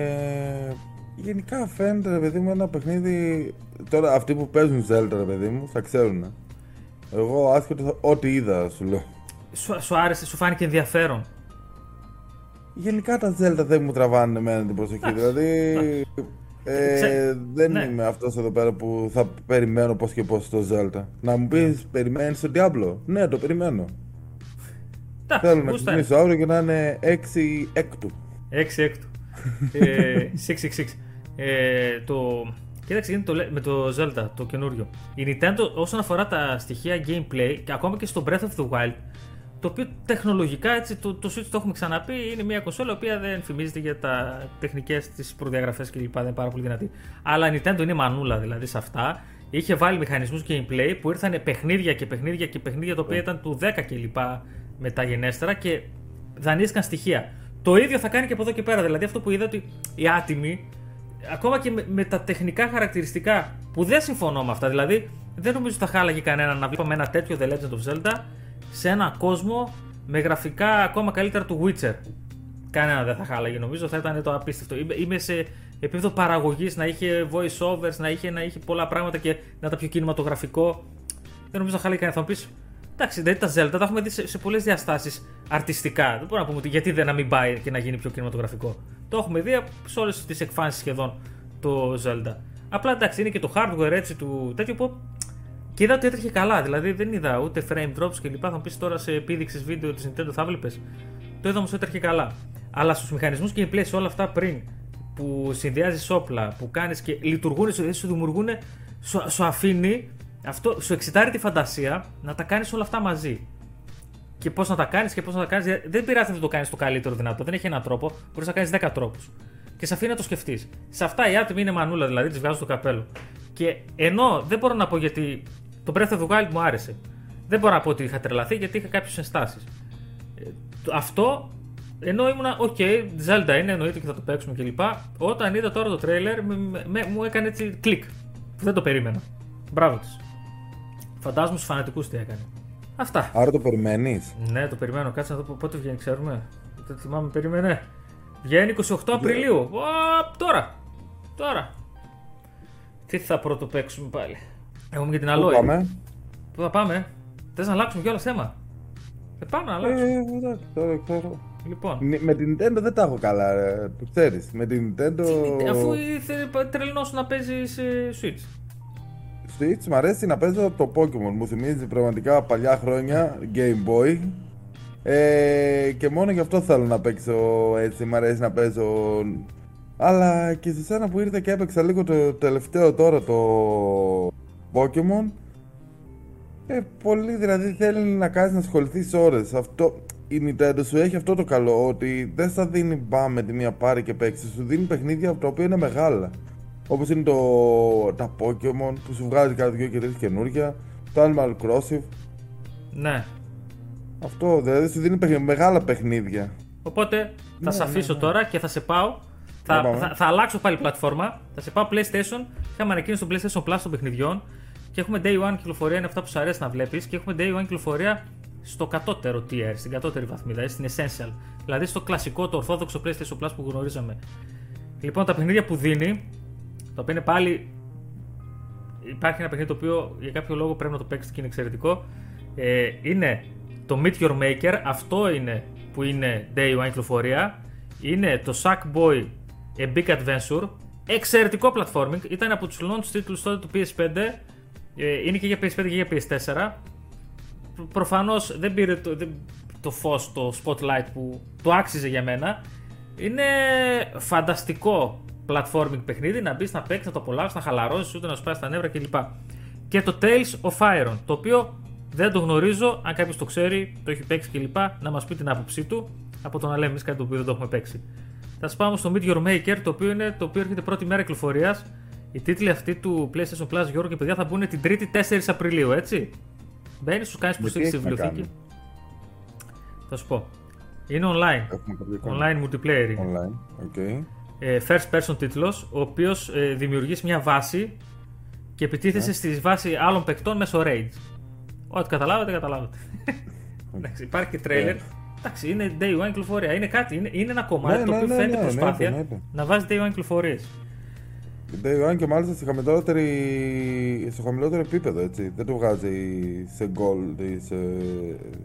γενικά φαίνεται, ρε παιδί μου, ένα παιχνίδι. Τώρα αυτοί που παίζουν Zelda, ρε παιδί μου, θα ξέρουν. Εγώ άσχετο ό,τι είδα, σου λέω. Σου, σου άρεσε, σου φάνηκε ενδιαφέρον. γενικά τα Zelda δεν μου τραβάνε εμένα την προσοχή. Δηλαδή. Ε, Ξέ- δεν ναι. είμαι αυτός εδώ πέρα που θα περιμένω πώς και πώς το Zelda. Να μου πεις, περιμένεις το Diablo; Ναι, το περιμένω. Εντάξει, Θέλω να γούστα είναι. ξεκινήσω αύριο και να είναι 6 έκτου. 6 έκτου. ε, 666. Ε, το... Κοίταξε, είναι το, λέ- με το Zelda, το καινούριο. Η Nintendo όσον αφορά τα στοιχεία gameplay και ακόμα και στο Breath of the Wild, το οποίο τεχνολογικά έτσι, το, το Switch το έχουμε ξαναπεί, είναι μια κονσόλα η οποία δεν φημίζεται για τα τεχνικές της προδιαγραφές κλπ. Δεν είναι πάρα πολύ δυνατή. Αλλά η Nintendo είναι μανούλα δηλαδή σε αυτά. Είχε βάλει μηχανισμούς gameplay που ήρθαν παιχνίδια και παιχνίδια και παιχνίδια τα οποία ήταν του 10 κλπ. μεταγενέστερα και δανείστηκαν στοιχεία. Το ίδιο θα κάνει και από εδώ και πέρα. Δηλαδή αυτό που είδα ότι οι άτιμοι, ακόμα και με, με τα τεχνικά χαρακτηριστικά που δεν συμφωνώ με αυτά. Δηλαδή δεν νομίζω ότι θα χάλαγε κανένα να βλέπαμε ένα τέτοιο The Legend of Zelda σε ένα κόσμο με γραφικά ακόμα καλύτερα του Witcher. Κανένα δεν θα χάλαγε νομίζω, θα ήταν το απίστευτο. Είμαι, είμαι σε επίπεδο παραγωγής να είχε voice overs, να είχε, να είχε πολλά πράγματα και να ήταν πιο κινηματογραφικό. Δεν νομίζω να χάλαγε κανένα. Θα μου πεις, εντάξει, δηλαδή τα Zelda τα έχουμε δει σε, σε πολλές διαστάσεις αρτιστικά. Δεν μπορούμε να πούμε ότι γιατί δεν να μην πάει και να γίνει πιο κινηματογραφικό. Το έχουμε δει σε όλες τις εκφάνσεις σχεδόν το Zelda. Απλά εντάξει, είναι και το hardware έτσι του τέτοιου που και είδα ότι έτρεχε καλά. Δηλαδή δεν είδα ούτε frame drops κλπ. Θα μου πεις τώρα σε επίδειξη βίντεο της Nintendo θα βλέπεις. Το είδα όμως έτρεχε καλά. Αλλά στους μηχανισμούς gameplay σε όλα αυτά πριν που συνδυάζεις όπλα, που κάνεις και λειτουργούν, σου, σου δημιουργούν, σου, σου αφήνει, αυτό, σου εξητάρει τη φαντασία να τα κάνεις όλα αυτά μαζί. Και πώς να τα κάνεις και πώς να τα κάνεις. Δεν πειράζει αν δεν το κάνεις το καλύτερο δυνατό. Δεν έχει έναν τρόπο. Μπορείς να κάνεις 10 τρόπους. Και σε αφήνει να το σκεφτείς. Σε αυτά οι άτιμοι είναι μανούλα, δηλαδή τους βγάζω το καπέλο. Και ενώ δεν μπορώ να πω γιατί το Breath of the Wild μου άρεσε. Δεν μπορώ να πω ότι είχα τρελαθεί γιατί είχα κάποιες ενστάσεις. Αυτό ενώ ήμουνα, οκ, Zelda είναι, εννοείται και θα το παίξουμε κλπ. Όταν είδα τώρα το τρέιλερ, με, με- μου έκανε έτσι κλικ. Που δεν το περίμενα. Μπράβο της. Φαντάζομαι στους φανατικούς τι έκανε. Αυτά. Άρα το περιμένεις. Ναι, το περιμένω. Κάτσε να δω πότε βγαίνει, ξέρουμε. Δεν θυμάμαι, περίμενε. Βγαίνει 28 Απριλίου. Ω, τώρα. Τώρα. Τι θα πρώτο παίξουμε πάλι. Έχουμε και την Πού Αλόη. πάμε; Πού θα πάμε. Θες να αλλάξουμε κιόλα θέμα; Ε, πάμε να αλλάξουμε. Ε, εντάξει, τώρα ξέρω. Λοιπόν. Νι- Με την Nintendo δεν τα έχω καλά, ρε. Το ξέρεις. Με την Nintendo. Τι- Αφού ήθελε τρελνός να παίζει σε Switch. Switch μ' αρέσει να παίζω το Pokemon. Μου θυμίζει πραγματικά παλιά χρόνια Game Boy. Ε, και μόνο γι' αυτό θέλω να παίξω έτσι. Μ' αρέσει να παίζω. Αλλά και σε σένα που ήρθε και έπαιξα λίγο το τελευταίο τώρα το Pokemon. Ε, πολύ δηλαδή θέλει να κάνεις να ασχοληθείς ώρες. Αυτό, η Nintendo σου έχει αυτό το καλό ότι δεν θα δίνει μπαμ με τη μία πάρη και παίξεις. Σου δίνει παιχνίδια τα οποία είναι μεγάλα. Όπως είναι το, τα Pokemon που σου βγάζει κάθε δυο και τρεις καινούργια. Το Animal Crossing. Ναι. Αυτό δηλαδή σου δίνει παιχνίδια, μεγάλα παιχνίδια. Οπότε θα Ναι, σε ναι, αφήσω ναι. τώρα και θα σε πάω. Θα, Για πάμε. θα, θα αλλάξω πάλι πλατφόρμα. Θα σε πάω PlayStation. Είχαμε ανακοίνωση στο PlayStation Plus των παιχνιδιών. Και έχουμε Day One κυκλοφορία, είναι αυτά που σου αρέσει να βλέπεις. Και έχουμε Day One κυκλοφορία στο κατώτερο tier, στην κατώτερη βαθμίδα, στην Essential. Δηλαδή στο κλασικό, το ορθόδοξο PlayStation Plus που γνωρίζαμε. Λοιπόν, τα παιχνίδια που δίνει, τα οποία είναι πάλι. Υπάρχει ένα παιχνίδι το οποίο για κάποιο λόγο πρέπει να το παίξετε και είναι εξαιρετικό. Ε, είναι το Meet Your Maker, αυτό είναι που είναι Day One κυκλοφορία. Είναι το Sackboy A Big Adventure. Εξαιρετικό platforming. Ήταν από τους launch τίτλους τότε του PS5. Ε, είναι και για PS5 και για PS4. Προφανώς δεν πήρε το, δεν, το φως, το spotlight που το άξιζε για μένα. Είναι φανταστικό platforming παιχνίδι να μπεις, να παίξεις, να το απολαύσεις, να χαλαρώσεις, ούτε να σου πάει στα νεύρα κλπ. Και το Tales of Iron, το οποίο δεν το γνωρίζω. Αν κάποιος το ξέρει, το έχει παίξει κλπ. Να μας πει την άποψή του από το να λέμε εμείς κάτι το οποίο δεν το έχουμε παίξει. Θα σας πάμε στο Meet Your Maker, το οποίο, είναι, το οποίο έρχεται πρώτη μέρα κυκλοφορίας. Οι τίτλοι αυτοί του PlayStation Plus, Γιώργο και παιδιά, θα μπουν την 3η 4 Απριλίου, έτσι. Μπαίνεις, σου κάνεις Με τι προσθήκη στη έχεις να βιβλιοθήκη. κάνεις; Θα σου πω. Είναι online. Έχουμε κάποια εικόνα. Online multiplayer είναι. Online. Οκ. Ε, first person τίτλος, ο οποίος ε, δημιουργείς μια βάση και επιτίθεσαι Ναι. στη βάση άλλων παικτών μέσω raids. Ό,τι καταλάβατε, καταλάβατε. Εντάξει, υπάρχει και τρέιλερ. Ναι. Εντάξει, είναι day one κυκλοφορία. Είναι κάτι, είναι, είναι ένα κομμάτι Ναι, το ναι, οποίο ναι, φαίνεται ναι, προσπάθεια ναι, ναι, ναι. να βάζεις day one κυκλοφορίες. Day One και μάλιστα σε χαμηλότερη, στο χαμηλότερο επίπεδο, έτσι. Δεν το βγάζει σε gold ή σε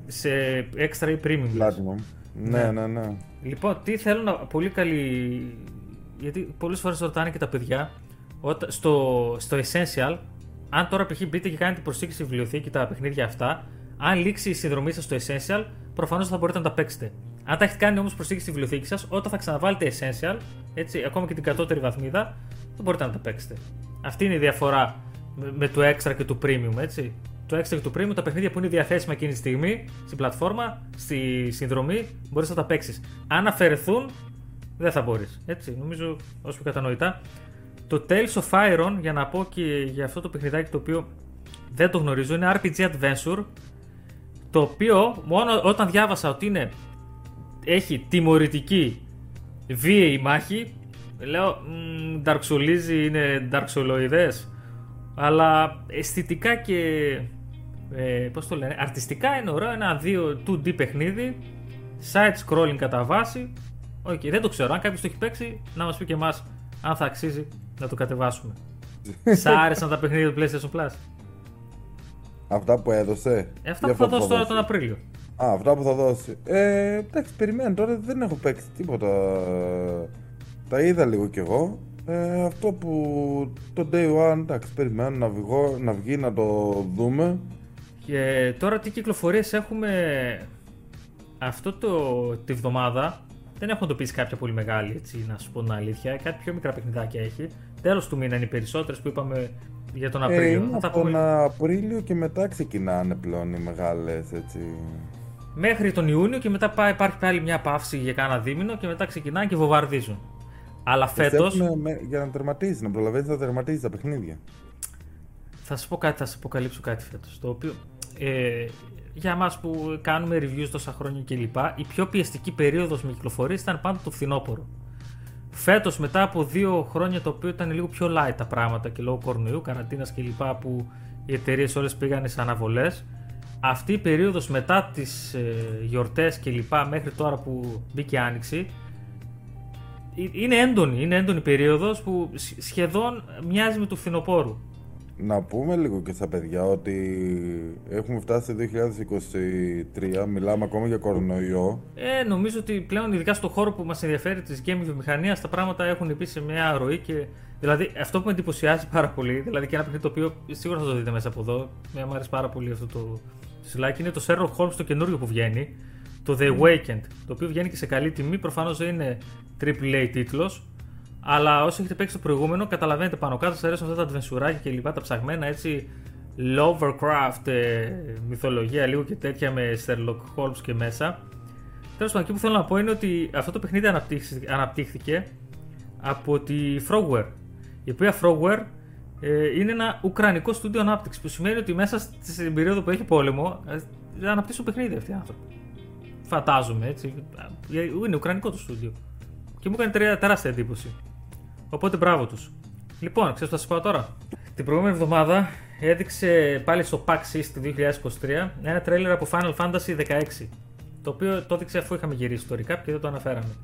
Σε extra ή premium. λες. platinum. Ναι, ναι, ναι. Λοιπόν, τι θέλω να. Πολύ καλή. Γιατί πολλές φορές ρωτάνε και τα παιδιά όταν, στο, στο Essential, αν τώρα π.χ. μπείτε και κάνετε προσήκη στη βιβλιοθήκη τα παιχνίδια αυτά, αν λήξει η συνδρομή σας στο Essential, προφανώς θα μπορείτε να τα παίξετε. Αν τα έχετε κάνει όμως προσήκη στη βιβλιοθήκη σας, όταν θα ξαναβάλετε Essential, έτσι, ακόμα και την κατώτερη βαθμίδα, δεν μπορείτε να τα παίξετε. Αυτή είναι η διαφορά με, με το Extra και το Premium, έτσι. Το Extra και το Premium, τα παιχνίδια που είναι διαθέσιμα εκείνη τη στιγμή στην πλατφόρμα, στη συνδρομή, μπορείς να τα παίξεις. Αν αφαιρεθούν, δεν θα μπορείς. Έτσι, νομίζω όσο πιο κατανοητά. Το Tales of Iron, για να πω και για αυτό το παιχνιδάκι το οποίο δεν το γνωρίζω, είναι RPG Adventure. Το οποίο μόνο όταν διάβασα ότι είναι, έχει τιμωρητική βίαιη μάχη, λέω Dark Souls είναι Dark Souloides, αλλά αισθητικά και ε, πώς το λένε, αρτιστικά είναι ωραίο, ένα 2D παιχνίδι, side scrolling κατά βάση. Okay, δεν το ξέρω, αν κάποιος το έχει παίξει, να μας πει και εμάς αν θα αξίζει να το κατεβάσουμε. Σ' άρεσαν τα παιχνίδια του PlayStation Plus; Αυτά που έδωσε. Ε, αυτά που θα δώσει τώρα τον Απρίλιο. Α, αυτά που θα δώσει. Ε, εντάξει, περιμένω τώρα, δεν έχω παίξει τίποτα. Τα είδα λίγο κι εγώ. Ε, αυτό που το Day One, εντάξει, περιμένω να, βγω, να βγει να το δούμε. Και τώρα τι κυκλοφορίες έχουμε αυτό το, τη βδομάδα δεν έχω εντοπίσει κάποια πολύ μεγάλη, έτσι, να σου πω την αλήθεια. Κάτι πιο μικρά παιχνιδάκια έχει. Τέλος του μήνα είναι οι περισσότερες που είπαμε για τον Απρίλιο. Ε, από τον Απρίλιο και μετά ξεκινάνε πλέον οι μεγάλες, έτσι. Μέχρι τον Ιούνιο και μετά πάει, υπάρχει πάλι μια παύση για κάνα δίμηνο και μετά ξεκινάνε και βομβαρδίζουν. Αλλά φέτο. Για να τερματίζεις, να προλαβαίνεις να τερματίζεις τα παιχνίδια. Θα σου πω κάτι, θα σου αποκαλύψω κάτι φέτος. Το οποίο ε, για εμάς που κάνουμε reviews τόσα χρόνια κλπ. Η πιο πιεστική περίοδος με κυκλοφορίες ήταν πάντα το φθινόπωρο. Φέτος, μετά από δύο χρόνια το οποίο ήταν λίγο πιο light τα πράγματα και λόγω κορονοϊού, καραντίνας κλπ. που οι εταιρείες όλες πήγαν σε αναβολές, αυτή η περίοδος μετά τις ε, γιορτές κλπ. μέχρι τώρα που μπήκε η άνοιξη, ε, είναι έντονη, είναι έντονη περίοδος που σχεδόν μοιάζει με το φθινοπόρου να πούμε λίγο και στα παιδιά ότι έχουμε φτάσει το 2023, μιλάμε ακόμα για κορονοϊό. Ε, νομίζω ότι πλέον ειδικά στον χώρο που μας ενδιαφέρει της game βιομηχανίας, τα πράγματα έχουν επίση σε μια ροή και δηλαδή αυτό που με εντυπωσιάζει πάρα πολύ, δηλαδή και ένα παιχνίδι το οποίο σίγουρα θα το δείτε μέσα από εδώ, με μου αρέσει πάρα πολύ αυτό το, το είναι το Sherlock Holmes το καινούριο που βγαίνει, το The Awakened, το οποίο βγαίνει και σε καλή τιμή, προφανώς δεν είναι AAA τίτλος, αλλά όσοι έχετε παίξει το προηγούμενο, καταλαβαίνετε πάνω κάτω, σας αρέσουν αυτά τα adventure και λοιπά, τα ψαγμένα έτσι. Lovercraft, ε, μυθολογία λίγο και τέτοια με Sherlock Holmes και μέσα. Τέλος πάντων, εκεί που θέλω να πω είναι ότι αυτό το παιχνίδι αναπτύχθηκε από τη Frogware. Η οποία Frogware ε, είναι ένα ουκρανικό στούντιο ανάπτυξης που σημαίνει ότι μέσα στην περίοδο που έχει πόλεμο ε, αναπτύσσουν παιχνίδι αυτοί οι άνθρωποι. Φαντάζομαι έτσι. Ε, είναι ουκρανικό το στούντιο. Και μου έκανε τεράστια εντύπωση. Οπότε μπράβο τους. Λοιπόν, ξέρεις τι θα σας πω τώρα; Την προηγούμενη εβδομάδα έδειξε πάλι στο PAX East 2023 ένα τρέλερ από Final Fantasy 16. Το οποίο το έδειξε αφού είχαμε γυρίσει το recap και δεν το αναφέραμε.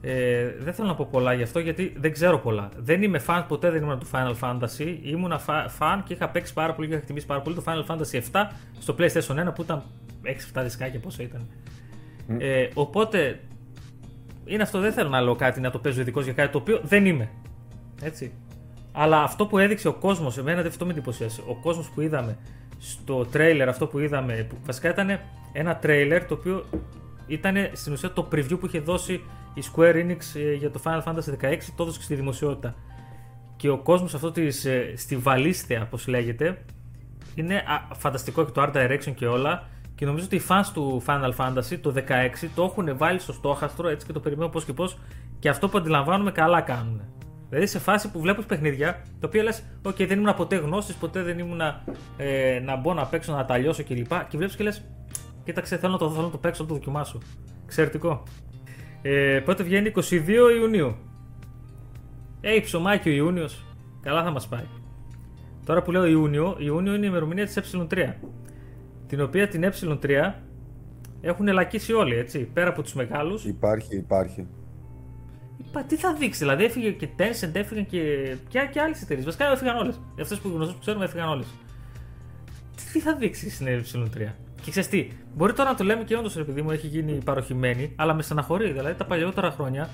Ε, δεν θέλω να πω πολλά γι' αυτό γιατί δεν ξέρω πολλά. Δεν είμαι fan, ποτέ δεν ήμουν του Final Fantasy. Ήμουν fan και είχα παίξει πάρα πολύ και είχα εκτιμήσει πάρα πολύ το Final Fantasy 7 στο PlayStation 1 που ήταν 6-7 δισκάκια πόσο ήταν. Mm. Ε, οπότε είναι αυτό, δεν θέλω να λέω κάτι να το παίζω ειδικό για κάτι το οποίο δεν είμαι. Έτσι. Αλλά αυτό που έδειξε ο κόσμος, εμένα δεν αυτό με εντυπωσίασε. Ο κόσμος που είδαμε στο τρέιλερ, αυτό που είδαμε, που βασικά ήταν ένα τρέιλερ το οποίο ήταν στην ουσία το preview που είχε δώσει η Square Enix ε, για το Final Fantasy 16, το έδωσε στη δημοσιότητα. Και ο κόσμος αυτό της, ε, στη βαλίστια, όπως λέγεται, είναι φανταστικό και το art direction και όλα. Και νομίζω ότι οι fans του Final Fantasy το 16 το έχουν βάλει στο στόχαστρο έτσι και το περιμένω πώς και πώς και αυτό που αντιλαμβάνουμε καλά κάνουν. Δηλαδή σε φάση που βλέπει παιχνίδια, τα οποία λες: OK, δεν ήμουν ποτέ γνώστης, ποτέ δεν ήμουν ε, να μπω να παίξω, να τα λιώσω κλπ. Και, και βλέπεις και λες: Κοίταξε, θέλω να το, θέλω να το παίξω, να το δοκιμάσω. Εξαιρετικό. Ε, πότε βγαίνει 22 Ιουνίου. Ε, ψωμάκι ο Ιούνιος. Καλά θα μας πάει. Τώρα που λέω Ιούνιο, Ιούνιο είναι η ημερομηνία της ε3 την οποία την ε3 έχουν ελακίσει όλοι, έτσι, πέρα από τους μεγάλους. Υπάρχει, υπάρχει. Είπα, τι θα δείξει, δηλαδή έφυγε και Tencent, έφυγαν και, και, και άλλες εταιρείες, βασικά έφυγαν όλες. Αυτές που γνωστούς που ξέρουμε έφυγαν όλες. Τι θα δείξει στην ε3. Και ξέρεις τι, μπορεί τώρα να το λέμε και όντως επειδή μου έχει γίνει παροχημένη, αλλά με στεναχωρεί. Δηλαδή τα παλιότερα χρόνια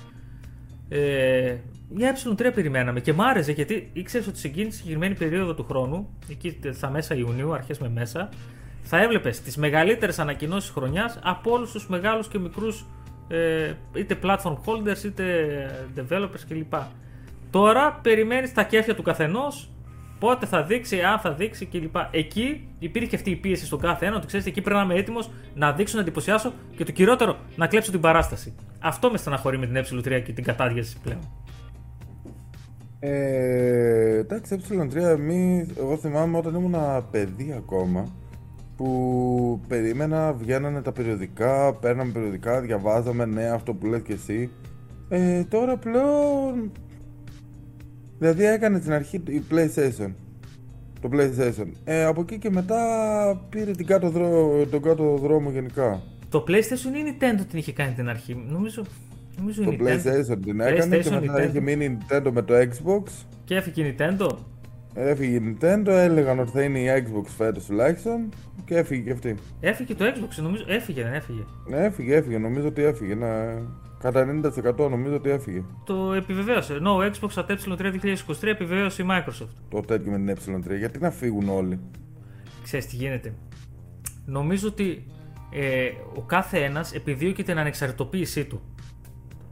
ε, μια ε3 περιμέναμε και μ' άρεσε γιατί ήξερες ότι σε εκείνη τη συγκεκριμένη περίοδο του χρόνου, εκεί στα μέσα Ιουνίου, αρχές με μέσα, θα έβλεπες τις μεγαλύτερες ανακοινώσεις χρονιάς από όλους τους μεγάλους και μικρούς ε, είτε platform holders είτε developers κλπ. Τώρα περιμένεις τα κέφια του καθενός πότε θα δείξει, αν θα δείξει κλπ. Εκεί υπήρχε αυτή η πίεση στον κάθε ένα ότι ξέρεις, εκεί πρέπει να είμαι έτοιμος να δείξω, να εντυπωσιάσω και το κυριότερο να κλέψω την παράσταση. Αυτό με στεναχωρεί με την ε3 και την κατάδιαση πλέον. Ε, εντάξει, ε3, εμεί, εγώ θυμάμαι όταν ήμουν παιδί ακόμα, που περίμενα, βγαίνανε τα περιοδικά, παίρναμε περιοδικά, διαβάζαμε, ναι, αυτό που λες και εσύ. Ε, τώρα πλέον Δηλαδή έκανε την αρχή η PlayStation. Το PlayStation. Ε, από εκεί και μετά πήρε την κάτω δρό, τον κάτω δρόμο γενικά. Το PlayStation ή η Nintendo την είχε κάνει την αρχή; Νομίζω, νομίζω το PlayStation την έκανε και μετά είχε μείνει η Nintendo με το Xbox. Και έφυγε η Nintendo. Έφυγε η Nintendo, έλεγαν ότι θα είναι η Xbox φέτος τουλάχιστον και έφυγε και αυτή. Έφυγε το Xbox, νομίζω. Έφυγε, δεν έφυγε. Ναι, έφυγε, έφυγε. Νομίζω ότι έφυγε. Ναι. Κατά 90% νομίζω ότι έφυγε. Το επιβεβαίωσε. Ενώ ο Xbox at 3 2023 επιβεβαίωσε η Microsoft. Το τέτοιο με την ε3. Γιατί να φύγουν όλοι. Ξέρεις τι γίνεται. Νομίζω ότι ε, ο κάθε ένας επιδιώκει την ανεξαρτητοποίησή του.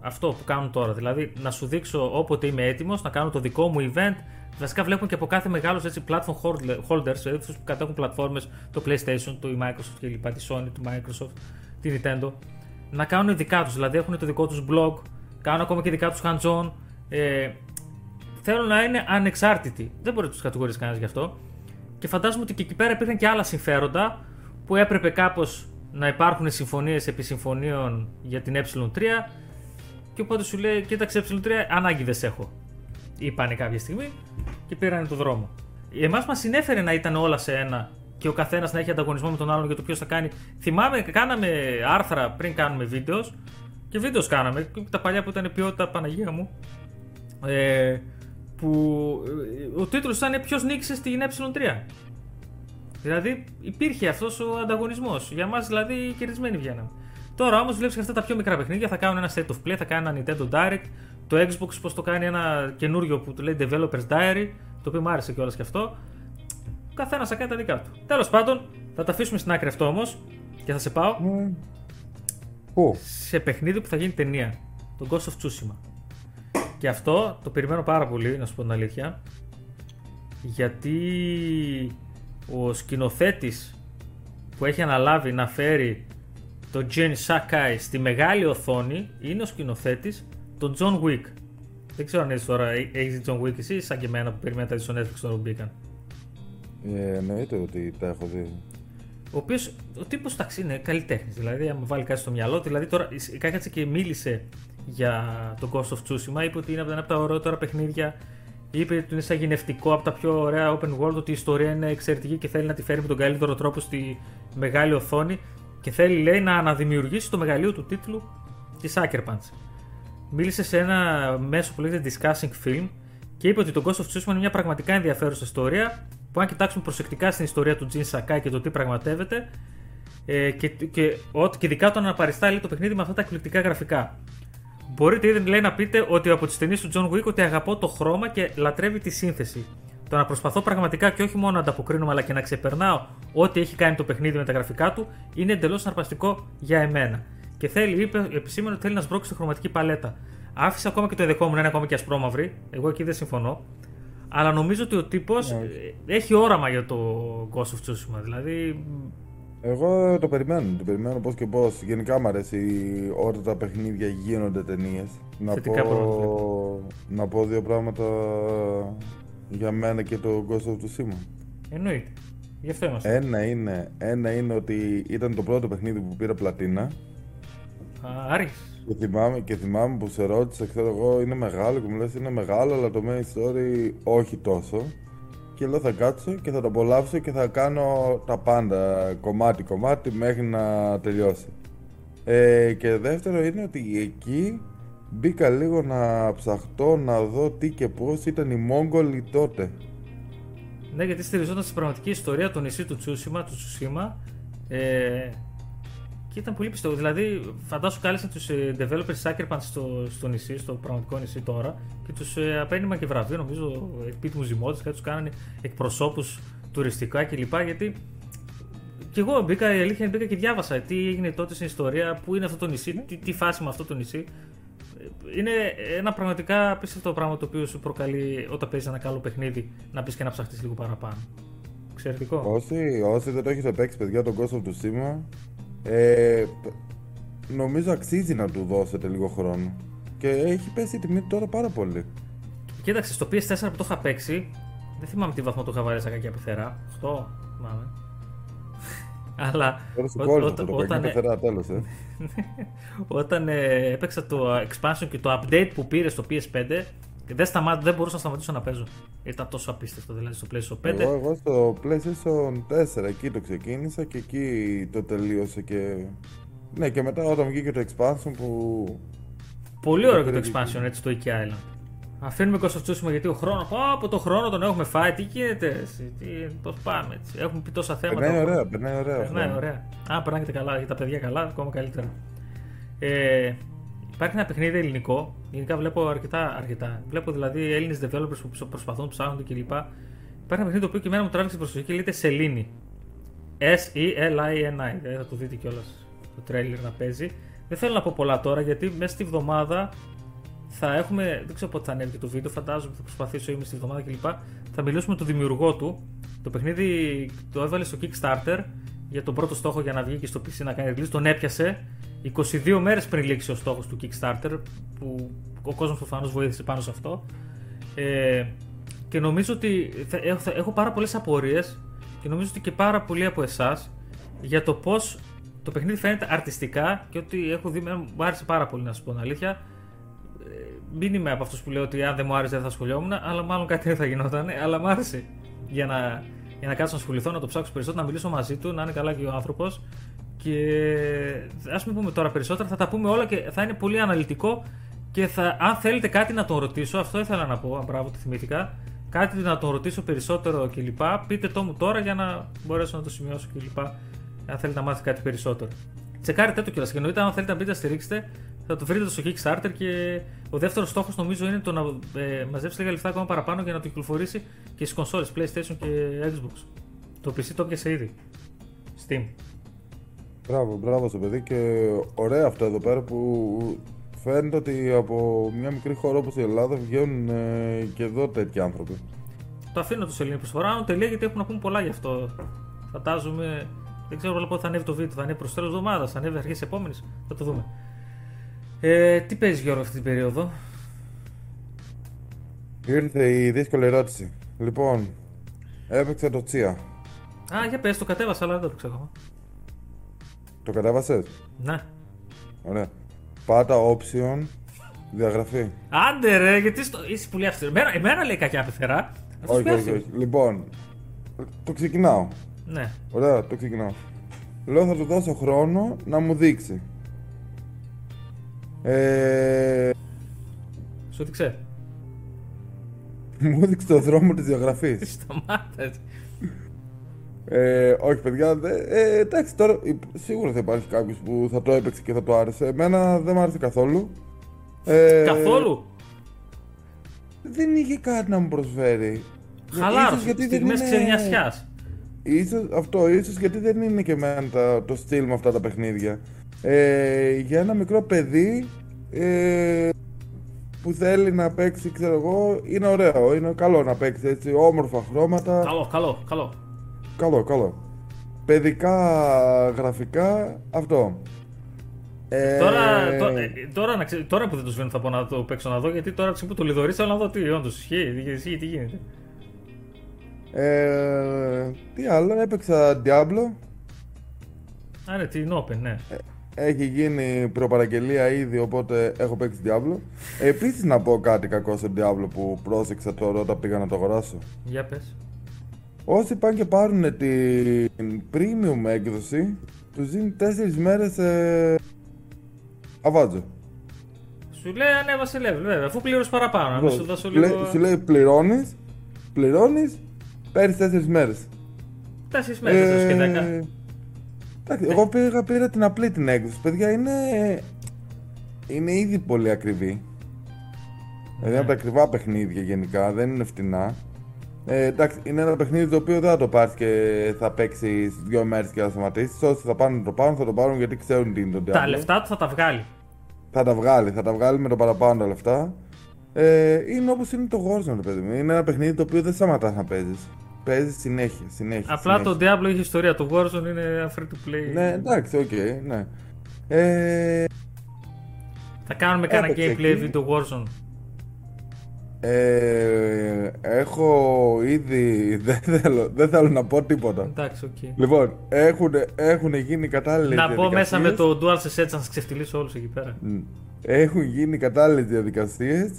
Αυτό που κάνουν τώρα. Δηλαδή να σου δείξω όποτε είμαι έτοιμος, να κάνω το δικό μου event. Βασικά βλέπουν και από κάθε μεγάλος έτσι, platform holders, δηλαδή που κατέχουν πλατφόρμες, το PlayStation, το Microsoft κλπ, τη Sony, το Microsoft, τη Nintendo να κάνουν δικά τους. Δηλαδή έχουν το δικό τους blog, κάνουν ακόμα και δικά τους hands-on. Ε, θέλουν να είναι ανεξάρτητοι. Δεν μπορεί να τους κατηγορήσει κανένας γι' αυτό. Και φαντάζομαι ότι και εκεί πέρα υπήρχαν και άλλα συμφέροντα που έπρεπε κάπως να υπάρχουν συμφωνίες επί συμφωνίων για την ε3. Και οπότε σου λέει: Κοίταξε, ε3 ανάγκη δεν σε έχω. Είπανε κάποια στιγμή και πήραν το δρόμο. Εμάς μας συνέφερε να ήταν όλα σε ένα και ο καθένας να έχει ανταγωνισμό με τον άλλον για το ποιος θα κάνει. Θυμάμαι, κάναμε άρθρα πριν κάνουμε βίντεος και βίντεος κάναμε. Τα παλιά που ήταν ποιότητα Παναγία μου. Ε, που ε, ο τίτλος ήταν Ποιος νίκησε στην ε3. Δηλαδή υπήρχε αυτός ο ανταγωνισμός. Για μας δηλαδή κερδισμένοι βγαίναμε. Τώρα όμως βλέπεις αυτά τα πιο μικρά παιχνίδια θα κάνουν ένα set of play, θα κάνουν ένα Nintendo Direct. Το Xbox πώς το κάνει ένα καινούριο που το λέει Developers Diary, το οποίο μου άρεσε κιόλας και αυτό. Ο καθένας θα κάνει τα δικά του. Τέλος πάντων, θα τα αφήσουμε στην άκρη αυτό όμως και θα σε πάω. Πού; Σε παιχνίδι που θα γίνει ταινία. Το Ghost of Tsushima. Και αυτό το περιμένω πάρα πολύ, να σου πω την αλήθεια. Γιατί ο σκηνοθέτης που έχει αναλάβει να φέρει το Jin Sakai στη μεγάλη οθόνη είναι ο σκηνοθέτης τον John Wick. Δεν ξέρω αν είσαι τώρα, έχεις John Wick εσύ σαν και εμένα που περιμένετε στο Netflix τώρα που μπήκαν. Ε, εννοείται ότι τα έχω δει. Ο οποίος ο τύπος ταξί είναι καλλιτέχνης. Δηλαδή, αν βάλει κάτι στο μυαλό, δηλαδή τώρα κάθισε και μίλησε για τον Ghost of Tsushima, είπε ότι είναι από τα ωραιότερα παιχνίδια. Είπε ότι είναι σαγηνευτικό από τα πιο ωραία open world, ότι η ιστορία είναι εξαιρετική και θέλει να τη φέρει με τον καλύτερο τρόπο στη μεγάλη οθόνη και θέλει, λέει, να αναδημιουργήσει το μεγαλείο του τίτλου της Sucker Punch. Μίλησε σε ένα μέσο που λέγεται Discussing Film και είπε ότι το Ghost of Tsushima είναι μια πραγματικά ενδιαφέρουσα ιστορία που αν κοιτάξουμε προσεκτικά στην ιστορία του Τζιν Σακάι και το τι πραγματεύεται ε, και, και, και, και ειδικά όταν αναπαριστά το παιχνίδι με αυτά τα εκπληκτικά γραφικά. Μπορείτε ήδη λέει, να πείτε ότι από τις ταινίες του John Wick ότι αγαπώ το χρώμα και λατρεύει τη σύνθεση. Το να προσπαθώ πραγματικά και όχι μόνο να ανταποκρίνομαι αλλά και να ξεπερνάω ό,τι έχει κάνει το παιχνίδι με τα γραφικά του είναι εντελώς συναρπαστικό για εμένα. Και θέλει, είπε, επισήμανε ότι θέλει να σμπρώξει τη χρωματική παλέτα. Άφησε ακόμα και το ενδεχόμενο να είναι ακόμα και ασπρόμαυρη. Εγώ εκεί δεν συμφωνώ. Αλλά νομίζω ότι ο τύπος ναι. έχει όραμα για το Ghost of Tsushima. Δηλαδή. Εγώ το περιμένω, το περιμένω πώς και πώς. Γενικά μου αρέσει όταν τα παιχνίδια γίνονται ταινίες. Να, πω... να πω δύο πράγματα για μένα και το Ghost of Tsushima. Εννοείται. Γι' αυτό είμαστε. Ένα είναι, ένα είναι ότι ήταν το πρώτο παιχνίδι που πήρα πλατίνα. Άρης. Και θυμάμαι, και θυμάμαι που σε ρώτησα, ξέρω εγώ, είναι μεγάλο και μου λες είναι μεγάλο, αλλά το main story όχι τόσο. Και λέω θα κάτσω και θα το απολαύσω και θα κάνω τα πάντα κομμάτι-κομμάτι μέχρι να τελειώσει. Ε, και δεύτερο είναι ότι εκεί μπήκα λίγο να ψαχτώ να δω τι και πώς ήταν οι Μόγγολοι τότε. Ναι, γιατί στηριζόταν στην πραγματική ιστορία του νησί του Τσούσιμα, του Τσουσίμα, Ε, και ήταν πολύ πιστό. Δηλαδή, φαντάσου κάλεσαν τους developers Sucker Punch στο, στο νησί, στο πραγματικό νησί τώρα, και τους ε, απένιμα και βραβείο, νομίζω, επίτιμου ζυμότε, κάτι τους κάνανε εκπροσώπους τουριστικά κλπ. Γιατί και εγώ μπήκα, η αλήθεια μπήκα και διάβασα τι έγινε τότε στην ιστορία, πού είναι αυτό το νησί, τι, τι φάση με αυτό το νησί. Είναι ένα πραγματικά απίστευτο πράγμα το οποίο σου προκαλεί όταν παίζεις ένα καλό παιχνίδι να πει και να ψαχτείς λίγο παραπάνω. Εξαιρετικό. Όσοι, όσοι δεν το έχετε παίξει, παιδιά, τον κόσμο του σήμα, ε, νομίζω αξίζει να του δώσετε λίγο χρόνο. Και έχει πέσει η τιμή του τώρα πάρα πολύ. Κοίταξε, στο PS4 που το είχα παίξει, δεν θυμάμαι τι βαθμό το είχα βάλει σαν κακιά πεθερά. 8, θυμάμαι. Αλλά όταν, τέλος, ε. όταν ε, έπαιξα το expansion και το update που πήρε στο PS5 δεν, σταμά, δεν μπορούσα να σταματήσω να παίζω. Ήταν τόσο απίστευτο δηλαδή στο PlayStation 5. Εγώ, εγώ στο PlayStation 4 εκεί το ξεκίνησα και εκεί το τελείωσε και... Ναι και μετά όταν βγήκε το expansion που... Πολύ ωραίο και το expansion έτσι το Iki Island. Αφήνουμε κοστοτσούσιμο γιατί ο χρόνο. Από το χρόνο τον έχουμε φάει. Τι γίνεται, τι, πώς πάμε έτσι. Έχουμε πει τόσα θέματα. Περνάει ωραία, περνάει ωραία. Περνάει ωραία. Α, περνάει καλά για τα παιδιά καλά, ακόμα καλύτερα. Ε, υπάρχει ένα παιχνίδι ελληνικό. Γενικά βλέπω αρκετά. αρκετά. Βλέπω δηλαδή Έλληνες developers που προσπαθούν, ψάχνουν κλπ. Υπάρχει ένα παιχνίδι το οποίο και εμένα μου τράβηξε την προσοχή και λέγεται Σελήνη. S-E-L-I-N-I. Δεν θα το δείτε κιόλας το τρέλερ να παίζει. Δεν θέλω να πω πολλά τώρα γιατί μέσα στη βδομάδα θα έχουμε, δεν ξέρω πότε θα ανέβει και το βίντεο, φαντάζομαι θα προσπαθήσω είμαι στη εβδομάδα κλπ. Θα μιλήσουμε με τον δημιουργό του. Το παιχνίδι το έβαλε στο Kickstarter για τον πρώτο στόχο για να βγει και στο PC να κάνει release. Τον έπιασε 22 μέρες πριν λήξει ο στόχος του Kickstarter, που ο κόσμος προφανώς βοήθησε πάνω σε αυτό. Ε, και νομίζω ότι θα, έχω, θα, έχω πάρα πολλές απορίες και νομίζω ότι και πάρα πολλοί από εσάς για το πώς το παιχνίδι φαίνεται αρτιστικά και ότι έχω δει, μου άρεσε πάρα πολύ να σου πω την αλήθεια μην είμαι από αυτούς που λέω ότι αν δεν μου άρεσε δεν θα ασχολιόμουν, αλλά μάλλον κάτι δεν θα γινόταν. Αλλά μου άρεσε για να, για να κάτσω να ασχοληθώ, να το ψάξω περισσότερο, να μιλήσω μαζί του, να είναι καλά και ο άνθρωπος. Και ας μην πούμε τώρα περισσότερα, θα τα πούμε όλα και θα είναι πολύ αναλυτικό. Και θα, αν θέλετε κάτι να τον ρωτήσω, αυτό ήθελα να πω, αν μπράβο, το θυμήθηκα. Κάτι να τον ρωτήσω περισσότερο κλπ. Πείτε το μου τώρα για να μπορέσω να το σημειώσω κλπ. Αν θέλετε να μάθετε κάτι περισσότερο. Τσεκάρετε το κιόλας. Και εννοείται, αν θέλετε να μπείτε να στηρίξετε, θα το βρείτε στο Kickstarter και ο δεύτερος στόχος νομίζω είναι το να ε, μαζέψει λίγα λεφτά ακόμα παραπάνω για να το κυκλοφορήσει και στις κονσόλες PlayStation και Xbox. Το PC το πιάσε ήδη. Steam. Μπράβο, μπράβο στο παιδί και ωραία αυτό εδώ πέρα που φαίνεται ότι από μια μικρή χώρα όπως η Ελλάδα βγαίνουν ε, και εδώ τέτοιοι άνθρωποι. Το αφήνω τους Ελληνικού προσφορά, τελεία γιατί έχουν να πούν πολλά γι' αυτό. Φαντάζομαι, δεν ξέρω πότε θα ανέβει το βίντεο, θα ανέβει προς τέλος εβδομάδας, θα ανέβει αρχές επόμενης, θα το δούμε. Ε, τι παίζει Γιώργο αυτή την περίοδο; Ήρθε η δύσκολη ερώτηση. Λοιπόν, έπαιξε το Τσία. Α, για πες, το κατέβασα, αλλά δεν το έπαιξα ακόμα. Το κατέβασες; Ναι. Ωραία. Πάτα option, διαγραφή. Άντε ρε, γιατί στο... είσαι πολύ αυστηρό. Εμένα, εμένα λέει κακιά πεθερά. Όχι, όχι, όχι. Λοιπόν, το ξεκινάω. Ναι. Ωραία, το ξεκινάω. Λέω θα του δώσω χρόνο να μου δείξει. Ε... Σου έδειξε. Μου έδειξε το δρόμο της διαγραφής. Σταμάτα ε, όχι παιδιά, ε, εντάξει τώρα σίγουρα θα υπάρχει κάποιος που θα το έπαιξε και θα το άρεσε. Εμένα δεν μου άρεσε καθόλου. Ε, καθόλου; Δεν είχε κάτι να μου προσφέρει. Χαλάρωσε, γιατί στιγμές είναι... ξενιασιάς. Ίσως, αυτό, ίσως γιατί δεν είναι και εμένα το στυλ με αυτά τα παιχνίδια. Ε, για ένα μικρό παιδί ε, που θέλει να παίξει, ξέρω εγώ, είναι ωραίο. Είναι καλό να παίξει έτσι, όμορφα χρώματα. Καλό, καλό, καλό. Καλό, καλό. Παιδικά γραφικά, αυτό. Ε... Τώρα, τώρα, τώρα, τώρα, που δεν το σβήνω θα πω να το παίξω να δω γιατί τώρα που το λιδωρήσα να δω τι όντως ισχύει, ισχύει, τι γίνεται. Ε, τι άλλο, έπαιξα Diablo. Α, ναι, την Open, ναι. Ε, έχει γίνει προπαραγγελία ήδη, οπότε έχω παίξει Diablo. Επίσης να πω κάτι κακό σε Diablo που πρόσεξα τώρα όταν πήγα να το αγοράσω. Για πες. Όσοι πάνε και πάρουν την premium έκδοση, τους δίνει 4 μέρες ε... αβάτζο. Σου λέει ανέβασε level, βέβαια, αφού πλήρωσε παραπάνω. Να σου δώσω λίγο. Σου λέει πληρώνεις, πληρώνεις, παίρνεις 4 μέρες. 4 μέρες, ε... και 10. Εντάξει, εγώ πήγα, πήρα την απλή την έκδοση. Παιδιά, είναι, είναι ήδη πολύ ακριβή. Δηλαδή από τα ακριβά παιχνίδια γενικά, δεν είναι φτηνά. Ε, εντάξει, είναι ένα παιχνίδι το οποίο δεν θα το πάρει και θα παίξει δύο μέρες και θα σταματήσεις. Όσοι θα πάνε να το πάρουν, θα το πάρουν γιατί ξέρουν τι είναι το Τα Diablo. λεφτά του θα τα βγάλει. Θα τα βγάλει, θα τα βγάλει με το παραπάνω τα λεφτά. Ε, είναι όπως είναι το Warzone, παιδί μου. Είναι ένα παιχνίδι το οποίο δεν σταματάς να παίζεις. Παίζεις συνέχεια, συνέχεια. Απλά συνέχεια. το Diablo έχει ιστορία. Το Warzone είναι free to play. Ναι, εντάξει, οκ, ναι. Ε, Θα κάνουμε κανένα Έπαιξε gameplay εκεί. βίντεο Warzone. Ε, έχω ήδη. Δεν θέλω, δεν θέλω να πω τίποτα. Εντάξει, οκ. Λοιπόν, έχουν, έχουν γίνει κατάλληλες Να μπω μέσα με το DualSense έτσι να σας ξεφτυλίσω όλους εκεί πέρα. Έχουν γίνει κατάλληλες διαδικασίες.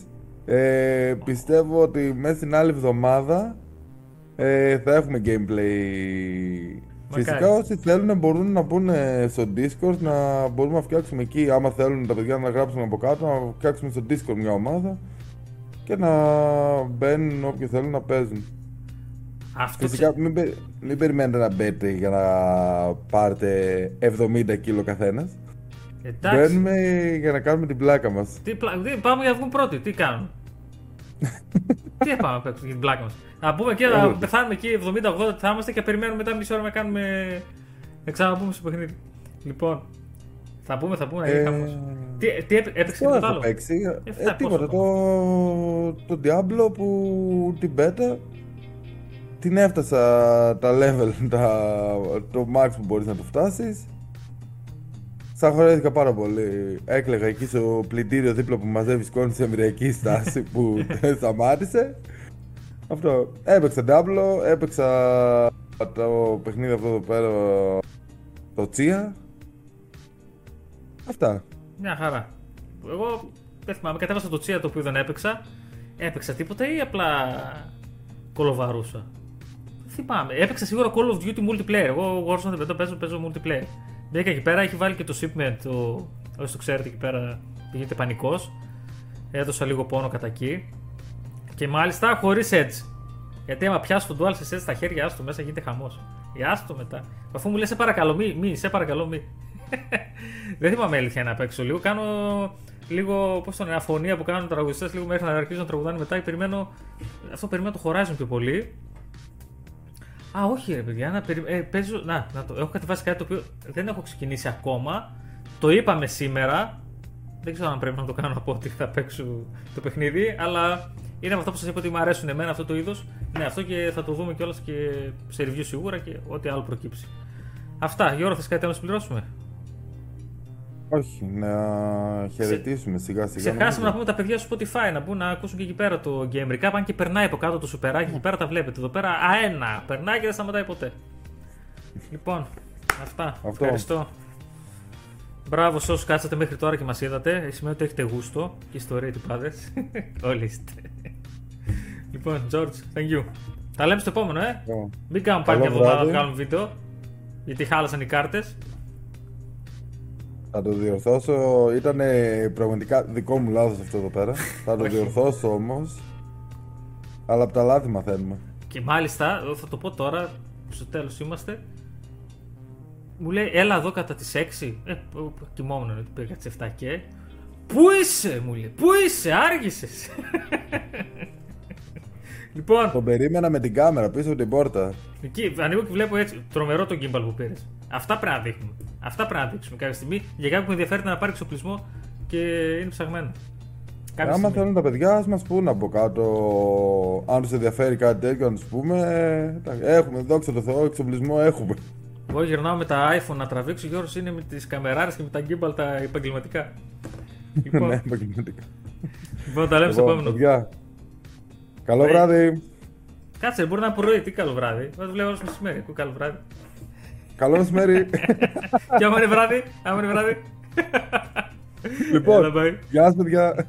Ε, πιστεύω ότι μέσα στην άλλη εβδομάδα ε, θα έχουμε gameplay. Φυσικά όσοι θέλουν μπορούν να μπουν στο Discord να μπορούμε να φτιάξουμε εκεί. Άμα θέλουν τα παιδιά να γράψουμε από κάτω, να φτιάξουμε στο Discord μια ομάδα και να μπαίνουν όποιοι θέλουν να παίζουν. Αυτό Φυσικά μην, πε- μην περιμένετε να μπείτε για να πάρετε 70 κιλο καθένας. Εντάξει. Μπαίνουμε για να κάνουμε την πλάκα μας. Τι, πλα... τι, πάμε για να βγουν πρώτοι. Τι κάνουμε; τι πάμε να παίξουμε για την πλάκα μας; Να πούμε και να Όλο. πεθάνουμε εκεί 70-80 θα είμαστε και να περιμένουμε μετά μισή ώρα να κάνουμε. Να ξαναμπούμε στο παιχνίδι. Λοιπόν, θα πούμε, θα πούμε να γίνει Ε, χαμός. Τι, τι έπαι- έπαιξε Τώρα τίποτα έχω άλλο; παίξει; Ε, Ε, φτά, τίποτα. πόσο Το, το Diablo που την beta την έφτασα τα level, τα, το max που μπορείς να το φτάσεις. Σαχωρέθηκα πάρα πολύ. Έκλαιγα εκεί στο πλυντήριο δίπλα που μαζεύεις σκόνη σε εμμυριακή στάση που δεν σταμάτησε. Αυτό. Έπαιξα Diablo, έπαιξα το παιχνίδι αυτό εδώ πέρα, το Chia. Αυτά. Μια χαρά. Εγώ δεν θυμάμαι, κατέβασα το τσία το οποίο δεν έπαιξα. Έπαιξα τίποτα ή απλά κολοβαρούσα; Δεν θυμάμαι. Έπαιξα σίγουρα Call of Duty multiplayer. Εγώ Warzone δεν το παίζω, παίζω multiplayer. Μπήκα εκεί πέρα, έχει βάλει και το shipment. Το... Όσοι το ξέρετε εκεί πέρα, πήγαινε πανικός. Έδωσα λίγο πόνο κατά εκεί. Και μάλιστα χωρίς edge. Γιατί άμα πιάσω το DualSense edge στα χέρια, άστο μέσα γίνεται χαμός. Για άστο μετά. Αφού μου λες, σε παρακαλώ, μη, μη, σε παρακαλώ, μη. Δεν θυμάμαι αλήθεια να παίξω λίγο. Κάνω λίγο, πώς το λένε, αφωνία που κάνουν οι τραγουδιστές λίγο μέχρι να αρχίσουν να τραγουδάνε μετά. Και περιμένω, αυτό περιμένω το Horizon πιο πολύ. Α, όχι ρε παιδιά, να περι... ε, παίζω... να, να το... έχω κατεβάσει κάτι το οποίο δεν έχω ξεκινήσει ακόμα. Το είπαμε σήμερα. Δεν ξέρω αν πρέπει να το κάνω από ότι θα παίξω το παιχνίδι, αλλά είναι από αυτά που σας είπα ότι μου αρέσουν εμένα αυτό το είδος. Ναι, αυτό και θα το δούμε κιόλας και σε review σίγουρα και ό,τι άλλο προκύψει. Αυτά, Γιώργο, θες κάτι άλλο να συμπληρώσουμε. Όχι, να χαιρετήσουμε σιγά σιγά. Ξεχάσαμε νομίζω. να πούμε τα παιδιά στο Spotify να μπουν να ακούσουν και εκεί πέρα το Game Recap. Αν και περνάει από κάτω το σουπεράκι, εκεί πέρα τα βλέπετε. Εδώ πέρα αένα. Περνάει και δεν σταματάει ποτέ. λοιπόν, αυτά. Αυτό. Ευχαριστώ. Μπράβο σε όσους κάτσατε μέχρι τώρα και μας είδατε. Σημαίνει ότι έχετε γούστο και ιστορία τυπάδε. Όλοι είστε. λοιπόν, George, thank you. Τα λέμε στο επόμενο, ε. Ω. Μην κάνουμε πάλι Καλό μια εβδομάδα να βράδυ. βγάλουμε βίντεο. Γιατί χάλασαν οι κάρτες. Θα το διορθώσω. Ήταν πραγματικά δικό μου λάθος αυτό εδώ πέρα. θα το Όχι. διορθώσω όμως. Αλλά από τα λάθη μαθαίνουμε. Και μάλιστα, εδώ θα το πω τώρα, που στο τέλος είμαστε. Μου λέει, έλα εδώ κατά τις 6. Ε, κοιμόμουν ότι πήγα τις 7 και. Πού είσαι, μου λέει, πού είσαι, άργησες. λοιπόν, Τον περίμενα με την κάμερα πίσω από την πόρτα. εκεί ανοίγω και βλέπω έτσι, τρομερό το gimbal που πήρες. Αυτά πρέπει να δείχνουμε. Αυτά πρέπει να δείξουμε κάποια στιγμή για κάποιον που ενδιαφέρεται να πάρει εξοπλισμό και είναι ψαγμένο. Κάποια Άμα στιγμή. θέλουν τα παιδιά, ας μας πούνε από κάτω. Αν τους ενδιαφέρει κάτι τέτοιο, να τους πούμε. εντάξει, Έχουμε, δόξα τω Θεώ, εξοπλισμό έχουμε. Εγώ γυρνάω με τα iPhone να τραβήξω, Γιώργος είναι με τις καμεράρες και με τα gimbal τα επαγγελματικά. λοιπόν, ναι, επαγγελματικά. λοιπόν, τα λέμε στο Λοιπόν, επόμενο. παιδιά, Καλό Bye. βράδυ. Κάτσε, μπορεί να είναι πρωί, τι καλό βράδυ. Δεν το βλέπω όλο μεσημέρι. Ακούω καλό βράδυ. Καλό μεσημέρι. και άμα είναι βράδυ, άμα είναι βράδυ. λοιπόν, Έλα, bye. γεια σας παιδιά.